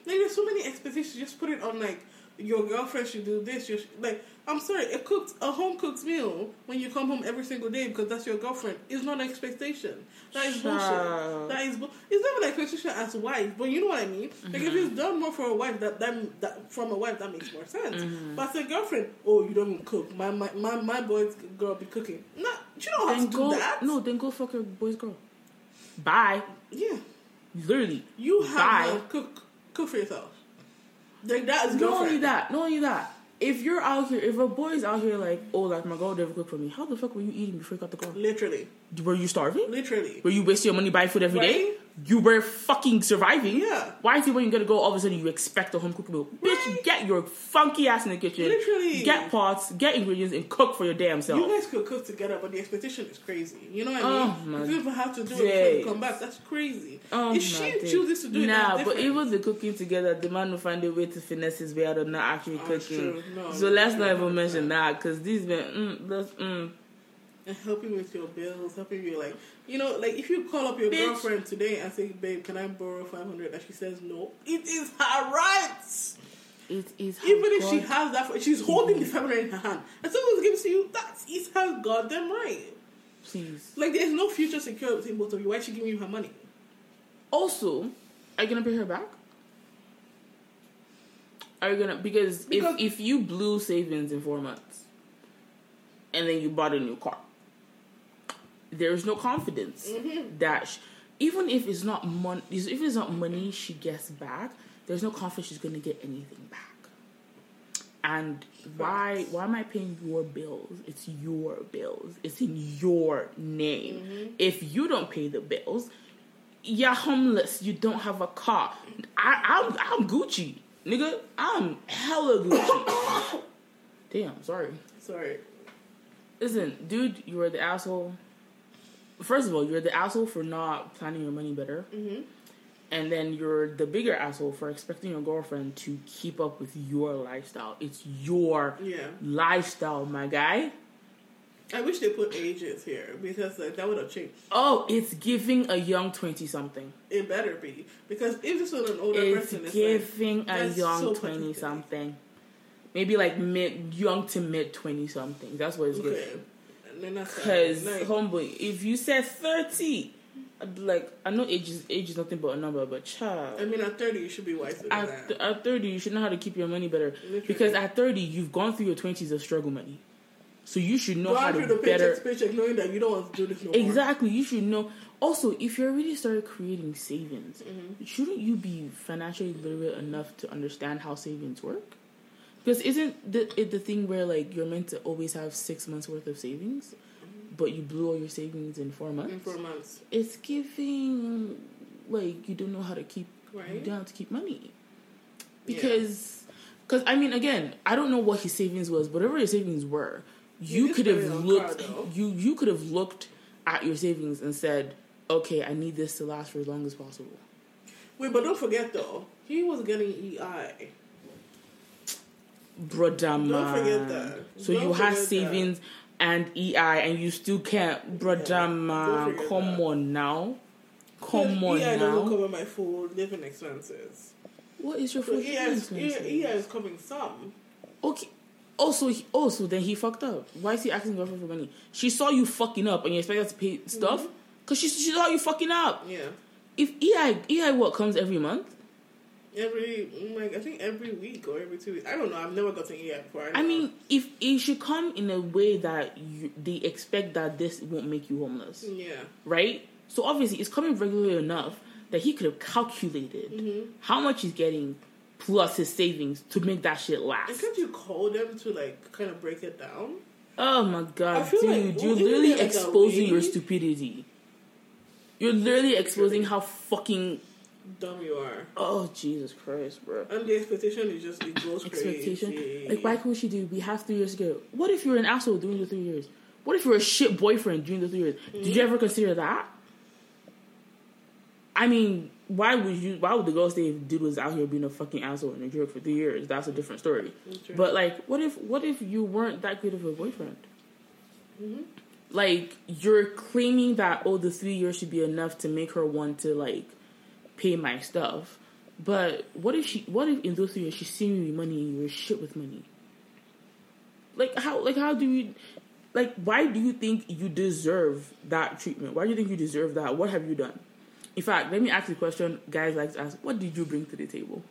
Like there's so many expectations. Just put it on like your girlfriend should do this. Your like I'm sorry, a cooked a home cooked meal when you come home every single day because that's your girlfriend is not an expectation. That is bullshit. That is bu- it's not an expectation as wife, but you know what I mean. Like if Mm-hmm. it's done more for a wife, that that, that from a wife that makes more sense. Mm-hmm. But as a girlfriend, oh you don't even cook. My my my, my boy's girl be cooking. Nah, you don't have Then to go. do that. No, then go fuck your boy's girl. Bye. Yeah, Literally. you have Bye. to cook cook for yourself. Like that is Not only that, not only that. If you're out here, if a boy's out here like, oh, like my girl never cooked for me, how the fuck were you eating before you got the girl? Literally, Were you starving? literally. Were you wasting your money buying food every day? You were fucking surviving. Yeah. Why is it when you're gonna go all of a sudden you expect a home cooked meal? Right. Bitch, get your funky ass in the kitchen. Literally. Get pots, get ingredients, and cook for your damn self. You guys could cook together, but the expectation is crazy. You know what I Oh, mean? If you ever have to do it before you come back, that's crazy. Oh, if she days. chooses to do it, nah, but even the cooking together, the man will find a way to finesse his way out of not actually Oh, cooking. No, so no, let's not even mention that because these men, mm, that's, mm. And helping with your bills, helping you like you know, like if you call up your Bitch. girlfriend today and say, "Babe, can I borrow 500 and she says no, it is her right. it is Even if she has that, she's holding the 500 in her hand, and someone's giving it to you. That is it's her goddamn right. please. Like there's no future secure between both of you. Why is she giving you her money? Also, are you gonna pay her back? Are you gonna because, Because- if if you blew savings in four months and then you bought a new car, there's no confidence Mm-hmm. that sh even if it's not money, if it's not money she gets back, there's no confidence she's gonna get anything back. And why why am I paying your bills? It's your bills. It's in your name. Mm-hmm. If you don't pay the bills, you're homeless. You don't have a car. I, I'm I'm Gucci, nigga. I'm hella Gucci. Damn, sorry. Sorry. Listen, dude, you were the asshole. First of all, you're the asshole for not planning your money better. Mm-hmm. And then you're the bigger asshole for expecting your girlfriend to keep up with your lifestyle. It's your Yeah. lifestyle, my guy. I wish they put ages here because like, that would have changed. Oh, it's giving a young 20 something. It better be because if this was an older It's person, it's giving like, a young so 20 pathetic. something. Maybe like mid, young to mid 20 something. That's what it's Okay, giving. And then that's Because, like, homeboy, if you said 30, I'd be like, I know age is, age is nothing but a number, but child. I mean, at thirty, you should be wiser than At, that. at 30, you should know how to keep your money better. Literally. Because at 30, you've gone through your 20s of struggle money. So you should know Go how to the better. paycheck, paycheck, knowing that you don't want to do this no more. Exactly. You should know. Also, if you already started creating savings, Mm-hmm. shouldn't you be financially literate enough to understand how savings work? Because isn't the it the thing where like you're meant to always have six months worth of savings, but you blew all your savings in four months? In four months, It's giving like you don't know how to keep Right. you don't how to keep money Yeah. because because I mean again I don't know what his savings was whatever his savings were you did could have looked car, you you could have looked at your savings and said okay I need this to last for as long as possible Wait, but don't forget though, he was getting EI. Brother man forget that. so Don't you forget savings and EI and you still can't brother don't man come that. on now come Because on EI doesn't now cover my food, living expenses. what is your So food EI is, EI, EI is covering some. Okay. Also, he, also then he fucked up. Why is he asking girlfriend for money? She saw you fucking up, and you expect her to pay stuff Mm-hmm. because she she saw you fucking up. Yeah. If EI EI what comes every month? Every like I think every week or every two weeks. I don't know. I've never gotten EI before. I know. mean, if it should come in a way that you, they expect that this won't make you homeless, yeah. right? So obviously, it's coming regularly enough that he could have calculated Mm-hmm. how much he's getting plus his savings to make that shit And last. can't you call them to like kind of break it down? Oh my god, feel like- dude, you're literally exposing your stupidity. You're literally exposing how fucking Dumb you are. oh Jesus Christ, bro. And the expectation is just it goes Expectation. crazy. Like why couldn't she do? We have three years ago. What if you're an asshole during the three years? What if you're a shit boyfriend during the three years? Did you ever consider that? I mean, why would you? Why would the girl stay if dude was out here being a fucking asshole and a jerk for three years? That's a different story. But like, what if what if you weren't that good of a boyfriend? Mm-hmm. Like you're claiming that oh the three years should be enough to make her want to like pay my stuff. But what if she? What if in those three years she's seeing you money and you're shit with money? Like how? Like how do you? Like why do you think you deserve that treatment? Why do you think you deserve that? What have you done? In fact, let me ask you a question. Guys like to ask, what did you bring to the table?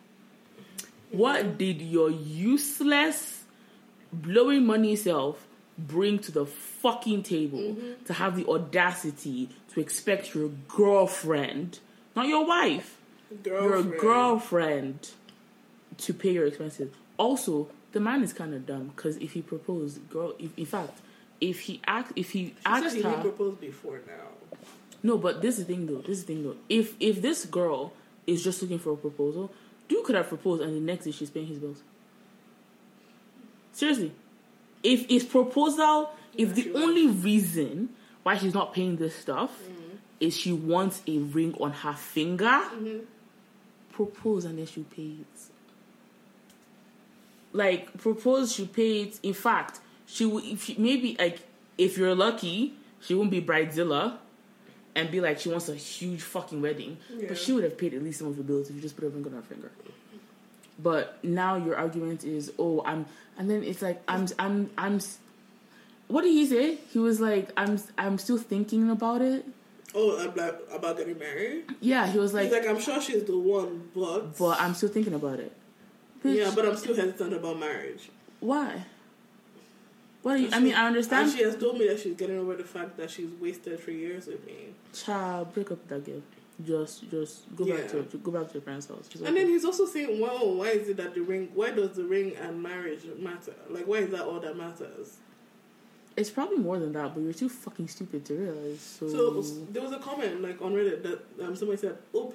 What did your useless, blowing money self bring to the fucking table mm-hmm. to have the audacity to expect your girlfriend, not your wife, Girlfriend. your girlfriend, to pay your expenses? Also, the man is kind of dumb because if he proposed, girl, if, in fact, if he asked, if he She asked said he her, proposed before now. no, but this is the thing though. This is the thing though. If if this girl is just looking for a proposal, dude could have proposed and the next day she's paying his bills. Seriously, if his proposal, if Yeah, the only reason why she's not paying this stuff. Is she wants a ring on her finger, Mm-hmm. propose and then she'll pay it. Like propose, she pay it. In fact, she will. If she, maybe like if you're lucky, she won't be bridezilla and be like she wants a huge fucking wedding. Yeah. But she would have paid at least some of the bills if you just put a ring on her finger. But now your argument is, oh, I'm, and then it's like I'm, I'm, I'm. What did he say? He was like, I'm, I'm still thinking about it. Oh, about, about getting married? Yeah, he was like, He's like, I'm sure she's the one, but. but I'm still thinking about it. Bitch, yeah, but I'm still hesitant about marriage. why? What? You, And I mean, I understand. And she has told me that she's getting over the fact that she's wasted three years with me. Child, break up with that girl. Just, just go Yeah. back to go back to your parents' house. And then he's also saying, well, why is it that the ring, why does the ring and marriage matter? Like, why is that all that matters? It's probably more than that, but you're too fucking stupid to realize. So, So there was a comment like on Reddit that um, somebody said, OP,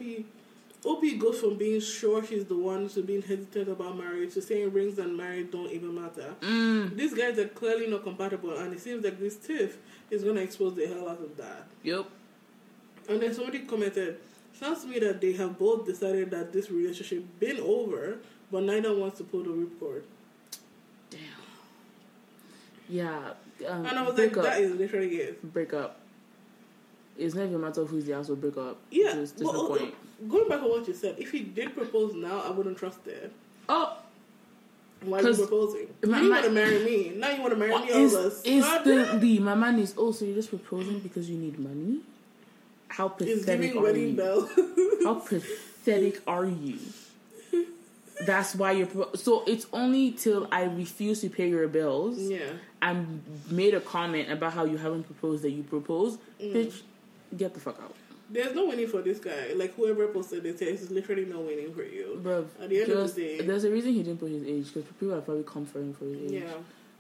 OP goes from being sure she's the one to being hesitant about marriage to saying rings and marriage don't even matter. mm, These guys are clearly not compatible, and it seems like this tiff is going to expose the hell out of that. yep. And then somebody commented, sounds to me that they have both decided that this relationship been over, but neither wants to pull the ripcord. Damn. Yeah. Um, And I was like, up. that is literally it. break up. It's not even a matter of who's the asshole. Break up. Yeah, Just, just well, point. going back on what you said, if he did propose now, I wouldn't trust it. Oh, Why are you proposing? You my- didn't want to marry me. Now you want to marry me all is- of us. Instantly, my man is also you're just proposing because you need money. How pathetic giving are wedding you? bell. How pathetic are you? That's why you're. Pro- so it's only till I refuse to pay your bills yeah. And made a comment about how you haven't proposed that you propose, Mm. bitch. Get the fuck out, There's no winning for this guy. Like whoever posted it, there's literally no winning for you. bro. At the end of the day- there's a reason he didn't put his age because people are probably come for him for his age. Yeah.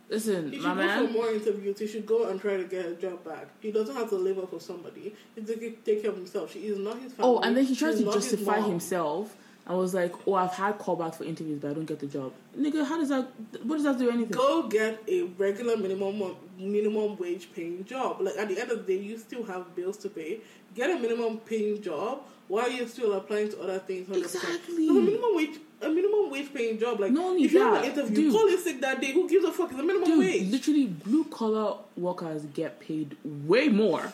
Listen, He should my go man. for more interviews. He should go and try to get a job back. He doesn't have to live off of somebody. He take, take care of himself. She is not his family. Oh, and then he tries She's to not his justify mom. himself. I was like, oh, I've had callbacks for interviews, but I don't get the job. Nigga, how does that? What does that do anything? Go get a regular minimum minimum wage paying job. Like at the end of the day, you still have bills to pay. Get a minimum paying job while you're still applying to other things. 100%. Exactly. So a minimum wage, a minimum wage paying job. Like Not only if you have an interview, dude. call in sick that day. Who gives a fuck? It's a minimum Dude, wage. literally, blue collar workers get paid way more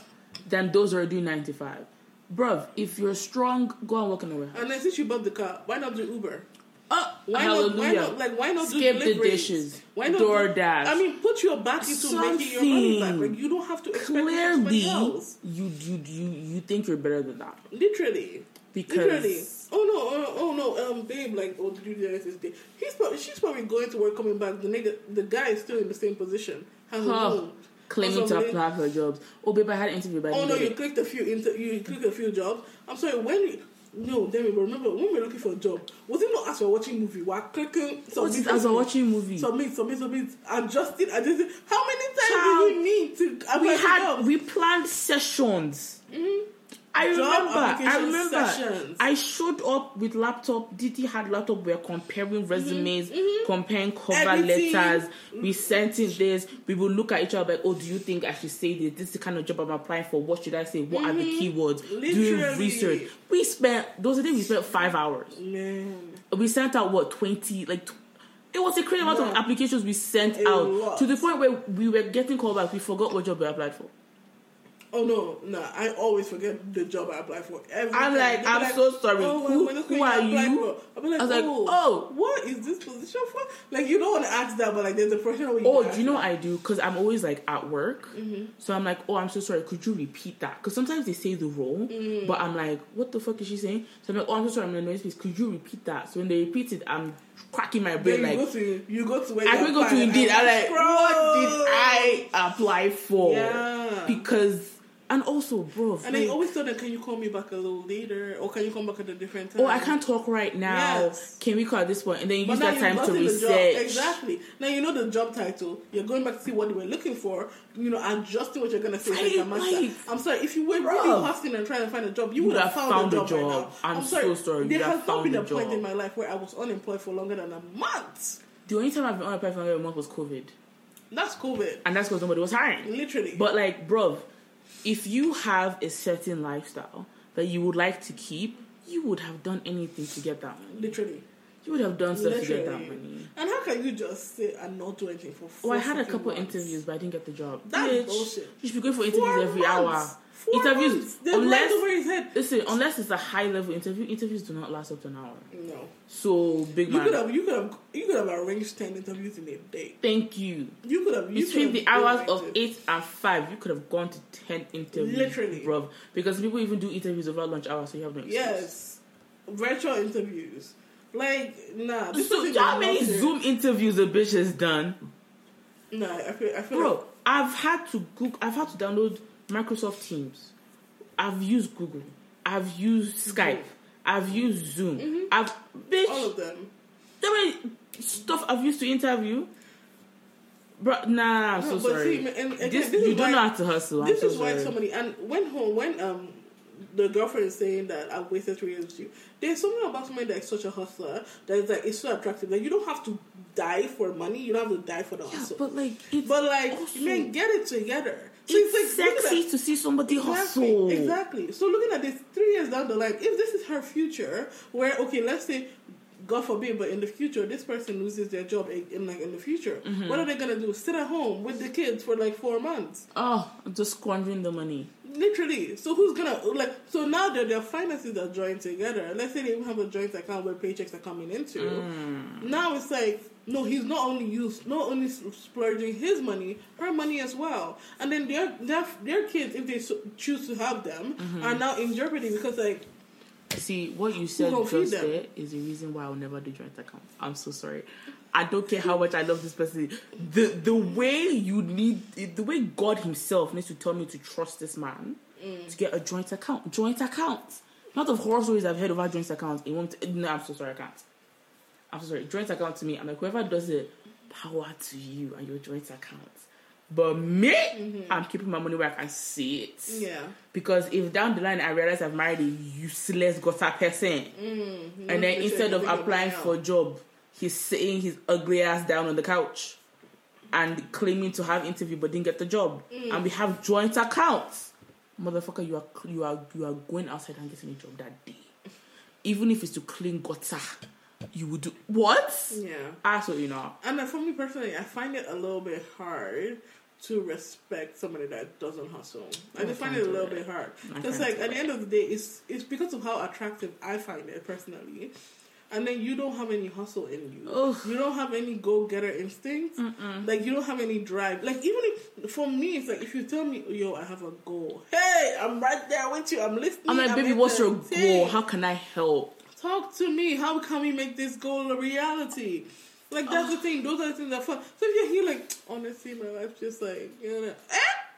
than those who are doing nine to five. Bruv, if you're strong, go and work in the warehouse. And then since you bought the car, why not do Uber? Oh, Why hallelujah. not? Why not? Like why not Skip do the dishes. Why not? DoorDash. I mean, put your back into making your money back. Like you don't have to expect Clearly, else. you, you you you think you're better than that Literally. because Literally. Oh no, oh, oh no, um, babe, like, oh, did you do this day? He's probably, she's probably going to work, coming back. The nigga, the guy is still in the same position. Has a home. Claiming to apply for jobs. Oh, babe, I had an interview, but I Oh no, you it. clicked a few, inter- you clicked a few jobs. I'm sorry, when you, no, Demi, but remember when we were looking for a job, was it not as we're watching movie? We're clicking, submit, as submit, watching movie? submit, submit, submit, adjusting, adjusting. How many times Child, do you need to we had jobs? we planned sessions. Mhm. I remember. I remember. sessions. I showed up with laptop. Didi had laptop. We were comparing resumes, comparing cover Mm-hmm. Editing. letters. We sent in this. We will look at each other like, oh, do you think I should say this? This is the kind of job I'm applying for. What should I say? What are the keywords? Doing Mm-hmm. Research. We spent those days. We spent five hours. Man. We sent out what twenty like. Tw- it was a crazy amount of applications we sent A out lot. to the point where we were getting called back. We forgot what job we applied for. Oh no, no! I always forget the job I apply for. Every I'm like, I'm so sorry. Oh, Who- who are I you? I'll like, I was like, oh, oh. what is this position for? Like, you don't want to ask that, but like, there's a pressure Oh, do you know that. what I do? Because I'm always like at work. Mm-hmm. So I'm like, oh, I'm so sorry. Could you repeat that? Because sometimes they say the role, Mm. but I'm like, what the fuck is she saying? So I'm like, oh, I'm so sorry. I'm in a noise space. Could you repeat that? So when they repeat it, I'm cracking my Then brain you like, go to you go to where I go to Indeed. I'm like, what did I apply for? Yeah. Because, and also, bro, And like, they always tell them, "Can you call me back a little later, or can you come back at a different time?" oh, I can't talk right now. Yes. Can we call at this point? And then you But use that time to job. research. Exactly. Now you know the job title. You're going back to see what they were looking for. You know, adjusting what you're gonna say. Right, like a right. I'm sorry. If you were Bruh. really hustling and trying to find a job, you would have found, a job. By now. I'm so sorry. There You'd have has not been a a point in my life where I was unemployed for longer than a month. The only time I've been unemployed for longer than a month was COVID. That's COVID. And that's because nobody was hiring. Literally. But like, bro, if you have a certain lifestyle that you would like to keep, you would have done anything to get that money. literally. You would have done stuff to get that money. And how can you just sit and not do anything for Oh, four I had a couple months? interviews, but I didn't get the job. That's Bitch, bullshit. You should be going for interviews Four every months. hour. Four interviews, months. They're unless over his head. listen, unless it's a high level interview, interviews do not last up to an hour. No. So big You man, could have you could have you could have arranged ten interviews in a day. thank you. You could have you Between could the have hours of it. eight and five, you could have gone to ten interviews, Literally. bro. Because people even do interviews over lunch hours, so you have no excuse. Yes, virtual interviews. Like nah, this So how many Zoom interviews a bitch has done, Nah, I feel I feel bro? I've had to Google. I've had to download Microsoft Teams. I've used Google. I've used Skype. I've used Zoom. I've bitch. all of them. There many stuff I've used to interview. Bro, nah, I'm so No, but sorry. see, and again, this, this you don't why- know how to hustle. I'm This so is why sorry. somebody and when home when um the girlfriend is saying that I've wasted three years with you. There's something about somebody that's such a hustler that is like it's so attractive. Like you don't have to die for money. You don't have to die for the Yeah, hustle. but like, it's, But like, also- man, get it together. So it's, look at sexy that. to see somebody Exactly, hustle. exactly. So looking at this three years down the line, if this is her future, where okay, let's say, God forbid, but in the future, this person loses their job in, in like in the future, Mm-hmm. what are they gonna do? Sit at home with the kids for like four months, Oh, just squandering the money. literally. So who's gonna like? So now that their finances are joined together, let's say they even have a joint account where paychecks are coming into. Mm. Now it's like. No, he's not only used, not only splurging his money, her money as well, and then their their their kids, if they so, choose to have them, Mm-hmm. are now in jeopardy because like See, what you said just there is the reason why I'll never do joint account. I'm so sorry. I don't care how much I love this person. The the way you need, the way God Himself needs to tell me to trust this man Mm. to get a joint account. Joint account. Not of horror stories I've heard about joint accounts. It won't. No, I'm so sorry. I can't. I'm sorry. Joint account to me. I'm like whoever does it, power to you and your joint account. But me, I'm keeping my money where I can see it. Mm-hmm. yeah, Because if down the line I realize I've married a useless gutter person, Mm-hmm. and then instead of applying for a job, he's sitting his ugly ass down on the couch and claiming to have interview but didn't get the job, Mm. and we have joint accounts. Motherfucker, you are you are you are going outside and getting a job that day, even if it's to clean gutter. You would do what? yeah. Absolutely not. And for me personally, I find it a little bit hard to respect somebody that doesn't hustle. I I just find it a little it. bit hard because, like, at the end of the day, it's it's because of how attractive I find it personally. And then you don't have any hustle in you. Ugh. You don't have any go getter instinct. Like you don't have any drive. Like even if for me, it's like if you tell me, "Yo, I have a goal." Hey, I'm right there with you. I'm listening. I'm like, baby, what's your goal? How can I help? Talk to me. How can we make this goal a reality? Like that's the thing. Those are the things that fun. So if you're here, like honestly, my life's just like you know, eh,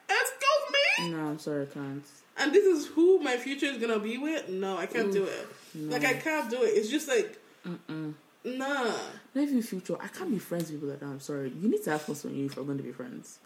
excuse me. No, I'm sorry, I can't. And this is who my future is gonna be with. No, I can't do it. Like I can't do it. It's just like, nah. Not even future. I can't be friends with people like that. I'm sorry. You need to have fun with you if we're going to be friends.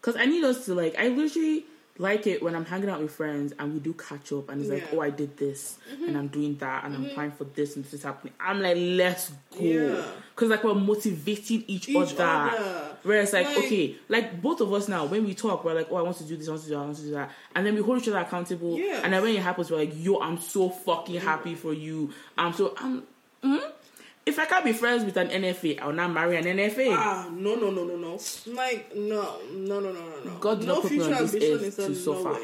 Because I need us to like. I literally like it when I'm hanging out with friends and we do catch up and it's like, Yeah. Mm-hmm. oh, I did this and I'm doing that and I'm applying for this and this is happening. I'm like, let's go. Yeah. Because like we're motivating each, Each other. other. Whereas like, Like- okay, like both of us now, when we talk, we're like, oh, I want to do this, I want to do that, I want to do that. And then we hold each other accountable. Yeah. And then when it happens, we're like, yo, I'm so fucking happy for you. I'm so, I'm, mm? If I can't be friends with an NFA, I'll not marry an NFA. Ah, no, no, no, no, no. Like, no, no, no, no, no, no. God did no not put me on this earth to suffer. No.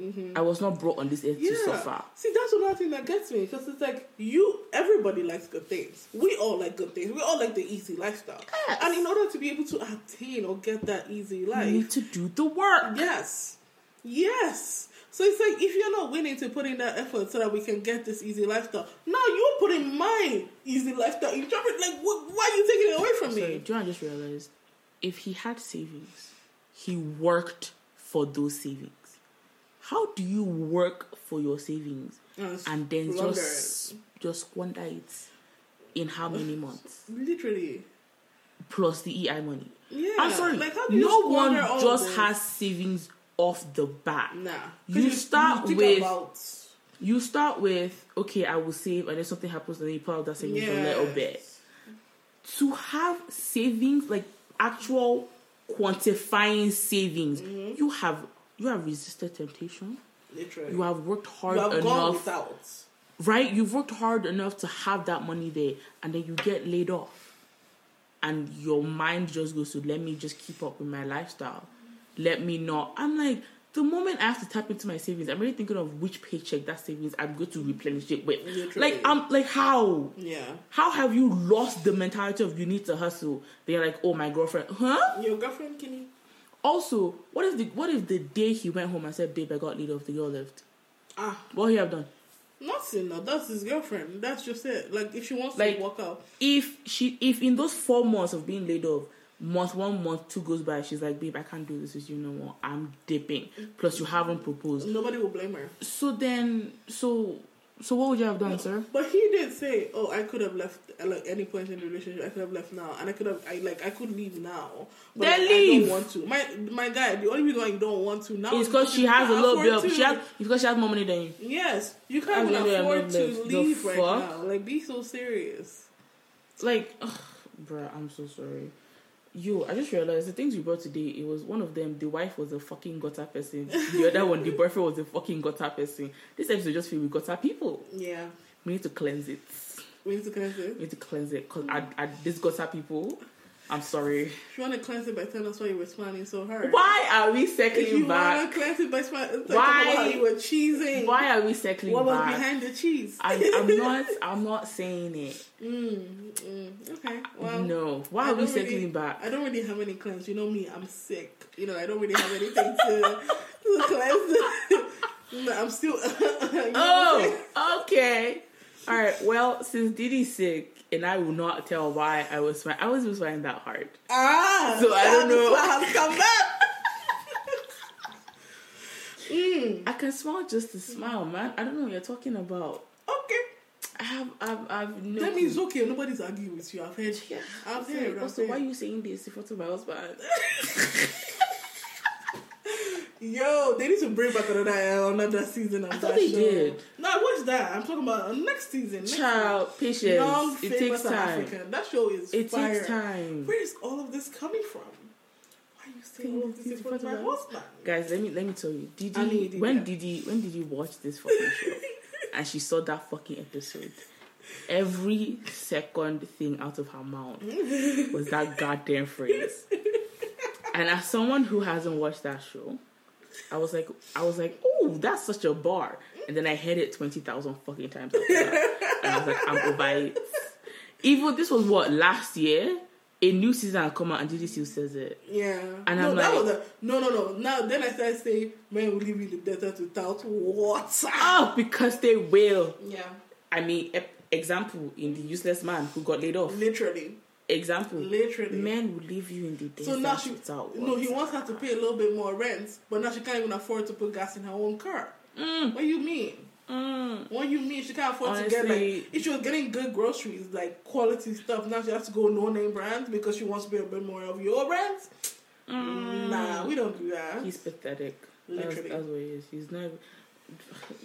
Mhm. I was not brought on this earth Yeah. to suffer. See, that's another thing that gets me because it's like you, everybody likes good things. We all like good things. We all like the easy lifestyle. Yes. And in order to be able to attain or get that easy life, You need to do the work. Yes. Yes. So it's like if you're not willing to put in that effort so that we can get this easy lifestyle, now you're putting my easy lifestyle. Drop it like wh- why are you taking it away from Sorry, me? do you know, I just realized if he had savings, he worked for those savings. How do you work for your savings Yes. and then just just squander it in how many months Literally. plus the EI money? Yeah. I'm sorry, Like how do you no one squander all of just this? has savings off the bat. Nah. 'Cause You start think with- about- You start with okay, I will save, and then something happens, and then you pull out that savings a little bit. to have savings like actual quantifying savings Mm-hmm. you have you have resisted temptation Literally. you have worked hard You have gone enough without. right you've worked hard enough to have that money there and then you get laid off and your mind just goes to let me just keep up with my lifestyle let me know. i'm like the moment i have to tap into my savings i'm really thinking of which paycheck that savings i'm going to replenish it with Literally. like i'm like how Yeah. how have you lost the mentality of you need to hustle? They're like, oh, my girlfriend, huh? Your girlfriend can you Also, what if the what if the day he went home and said, babe, I got laid off, the girl left? Ah What he have done? nothing no, that's his girlfriend. That's just it. Like if she wants Like- to walk out. If she, if in those four months of being laid off, month one, month two goes by, she's like, babe, I can't do this with you no more. I'm dipping. Plus, you haven't proposed. Nobody will blame her. So then, so so what would you have done, sir? But he did say, "Oh, I could have left at like any point in the relationship. I could have left now, and I could have, I like, I could leave now. But Then like, leave. I don't want to. My my guy, the only reason why you don't want to now is because she has a little bit of to. she has because she has more money than you. Yes, you I can't even afford to. The leave right fuck? now. Like, be so serious. like ugh, bruh i'm so sorry yo i just realized the things you brought today it was one of them the wife was a fucking gutter person. The other one the boyfriend was a fucking gutter person. This episode just filled with gutter people. Yeah, we need to cleanse it. We need to cleanse it. we need to cleanse it because I, I, this gutter people i'm sorry If you want to cleanse it by telling us why you were smiling so hard. why are we circling you want to cleanse it by smiling, Why? you were cheesing? why are we circling back? What was back behind the cheese? I'm, I'm not i'm not saying it Mm, mm, okay. Well, no why are we don't really- back I don't really have any cleanse. You know me, I'm sick. You know, I don't really have anything to, to cleanse. No, I'm still. you know, Oh, okay. All right. Well, since Didi's sick, and I will not tell why I was fine. I was just finding that hard. ah, So I don't know. has come back. mm, I can smile just to smile, man. I don't know what you're talking about. okay. I have, I've, I've no. That means okay. Nobody's arguing with you. I've heard. Yeah. I've heard. I've Also, why are you saying this in front of my husband? Yo, they need to bring back another uh, another season of I that thought they show. did. No, I watched that. I'm talking about next season. Next Child, Young, patience. It takes time. African. That show is It fire. takes time. Where is all of this coming from? Why are you saying all of this in front of my husband? Guys, let me let me tell you. I Didi, when yeah. Didi, when did you watch this fucking show? and she saw that fucking episode. Every second thing out of her mouth was that goddamn phrase. And as someone who hasn't watched that show, I was like, I was like, oh, that's such a bar. And then I heard it twenty thousand fucking times and I was like, I'm over it. Even this was what last year. A new season had come out, and Didi still says it. Yeah. And no, I'm that like- was a, no, no, no. Now then I started saying, men will leave you in the desert without water. Oh, because they will. Yeah. I mean, example in the useless man who got laid off. Literally. Example, Literally. men will leave you in the desert so now she without no, he wants her to pay a little bit more rent, but now she can't even afford to put gas in her own car. Mm, What do you mean? mm. What do you mean she can't afford to get Honestly- like if she was getting good groceries, like quality stuff, now she has to go no name brands because she wants to pay a bit more of your brands? Mm. Nah, we don't do that. He's pathetic. That's, Literally. that's what he is. He's not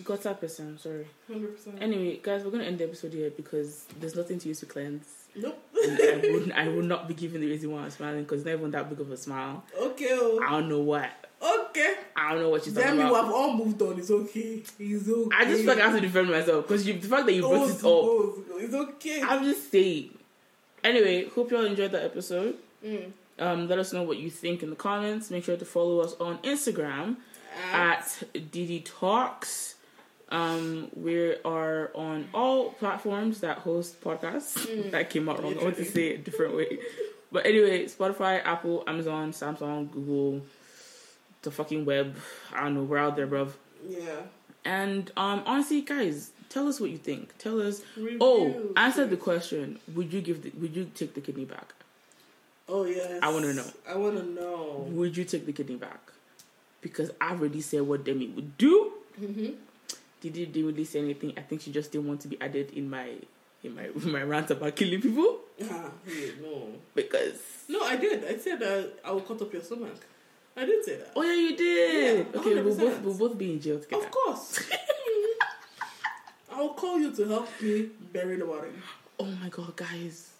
gutter person. I'm sorry. 100%. Anyway, guys, we're gonna end the episode here because there's nothing to use to cleanse. Nope. I would I will not be giving the reason why I'm smiling because it's not even that big of a smile. Okay. oh. I don't know what. Okay. I don't know what she's talking about. Then we have all moved on. It's okay. It's okay. I just feel like I have to defend myself because the fact that you brought it up, It's okay. I'm just saying. Anyway, hope you all enjoyed that episode. Mm. Um, let us know what you think in the comments. Make sure to follow us on Instagram at DD Talks. Um, we are on all platforms that host podcasts. that came out wrong. I want to say it a different way. But anyway, Spotify, Apple, Amazon, Samsung, Google, the fucking web. I don't know. We're out there, bruv. Yeah. And um, honestly, guys, tell us what you think. Tell us. Reviews. Oh, answer the question. Would you give? The, would you take the kidney back? Oh yes. I wanna know. I want to know. Would you take the kidney back? Because I already said what Demi would do. Mm-hmm. Didi didn't really say anything. I think she just didn't want to be added in my in my in my rant about killing people Ah, yeah, no. because. No, I did. I said uh, I will cut up your stomach. I did say that. Oh yeah, you did. Yeah, okay, we'll both we'll both be in jail together. Of course. I will call you to help me bury the body. Oh my god, guys.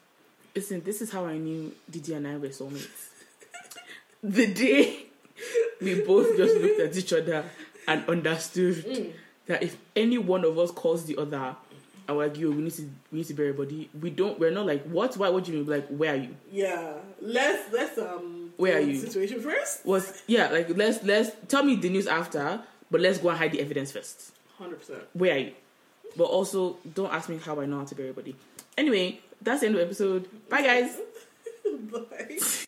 Listen, this is how I knew Didi and I were soulmates. the day we both just looked at each other and understood that if any one of us calls the other, and we're like, yo, we need to we need to bury a body, we don't we're not like, what? Why would you mean? Like, where are you? Yeah. Let's let's um. Where are you? Situation first. Was yeah, like let's let's tell me the news after, but let's go and hide the evidence first. Hundred percent. Where are you? But also don't ask me how I know how to bury a body. Anyway, that's the end of the episode. Bye guys. Bye.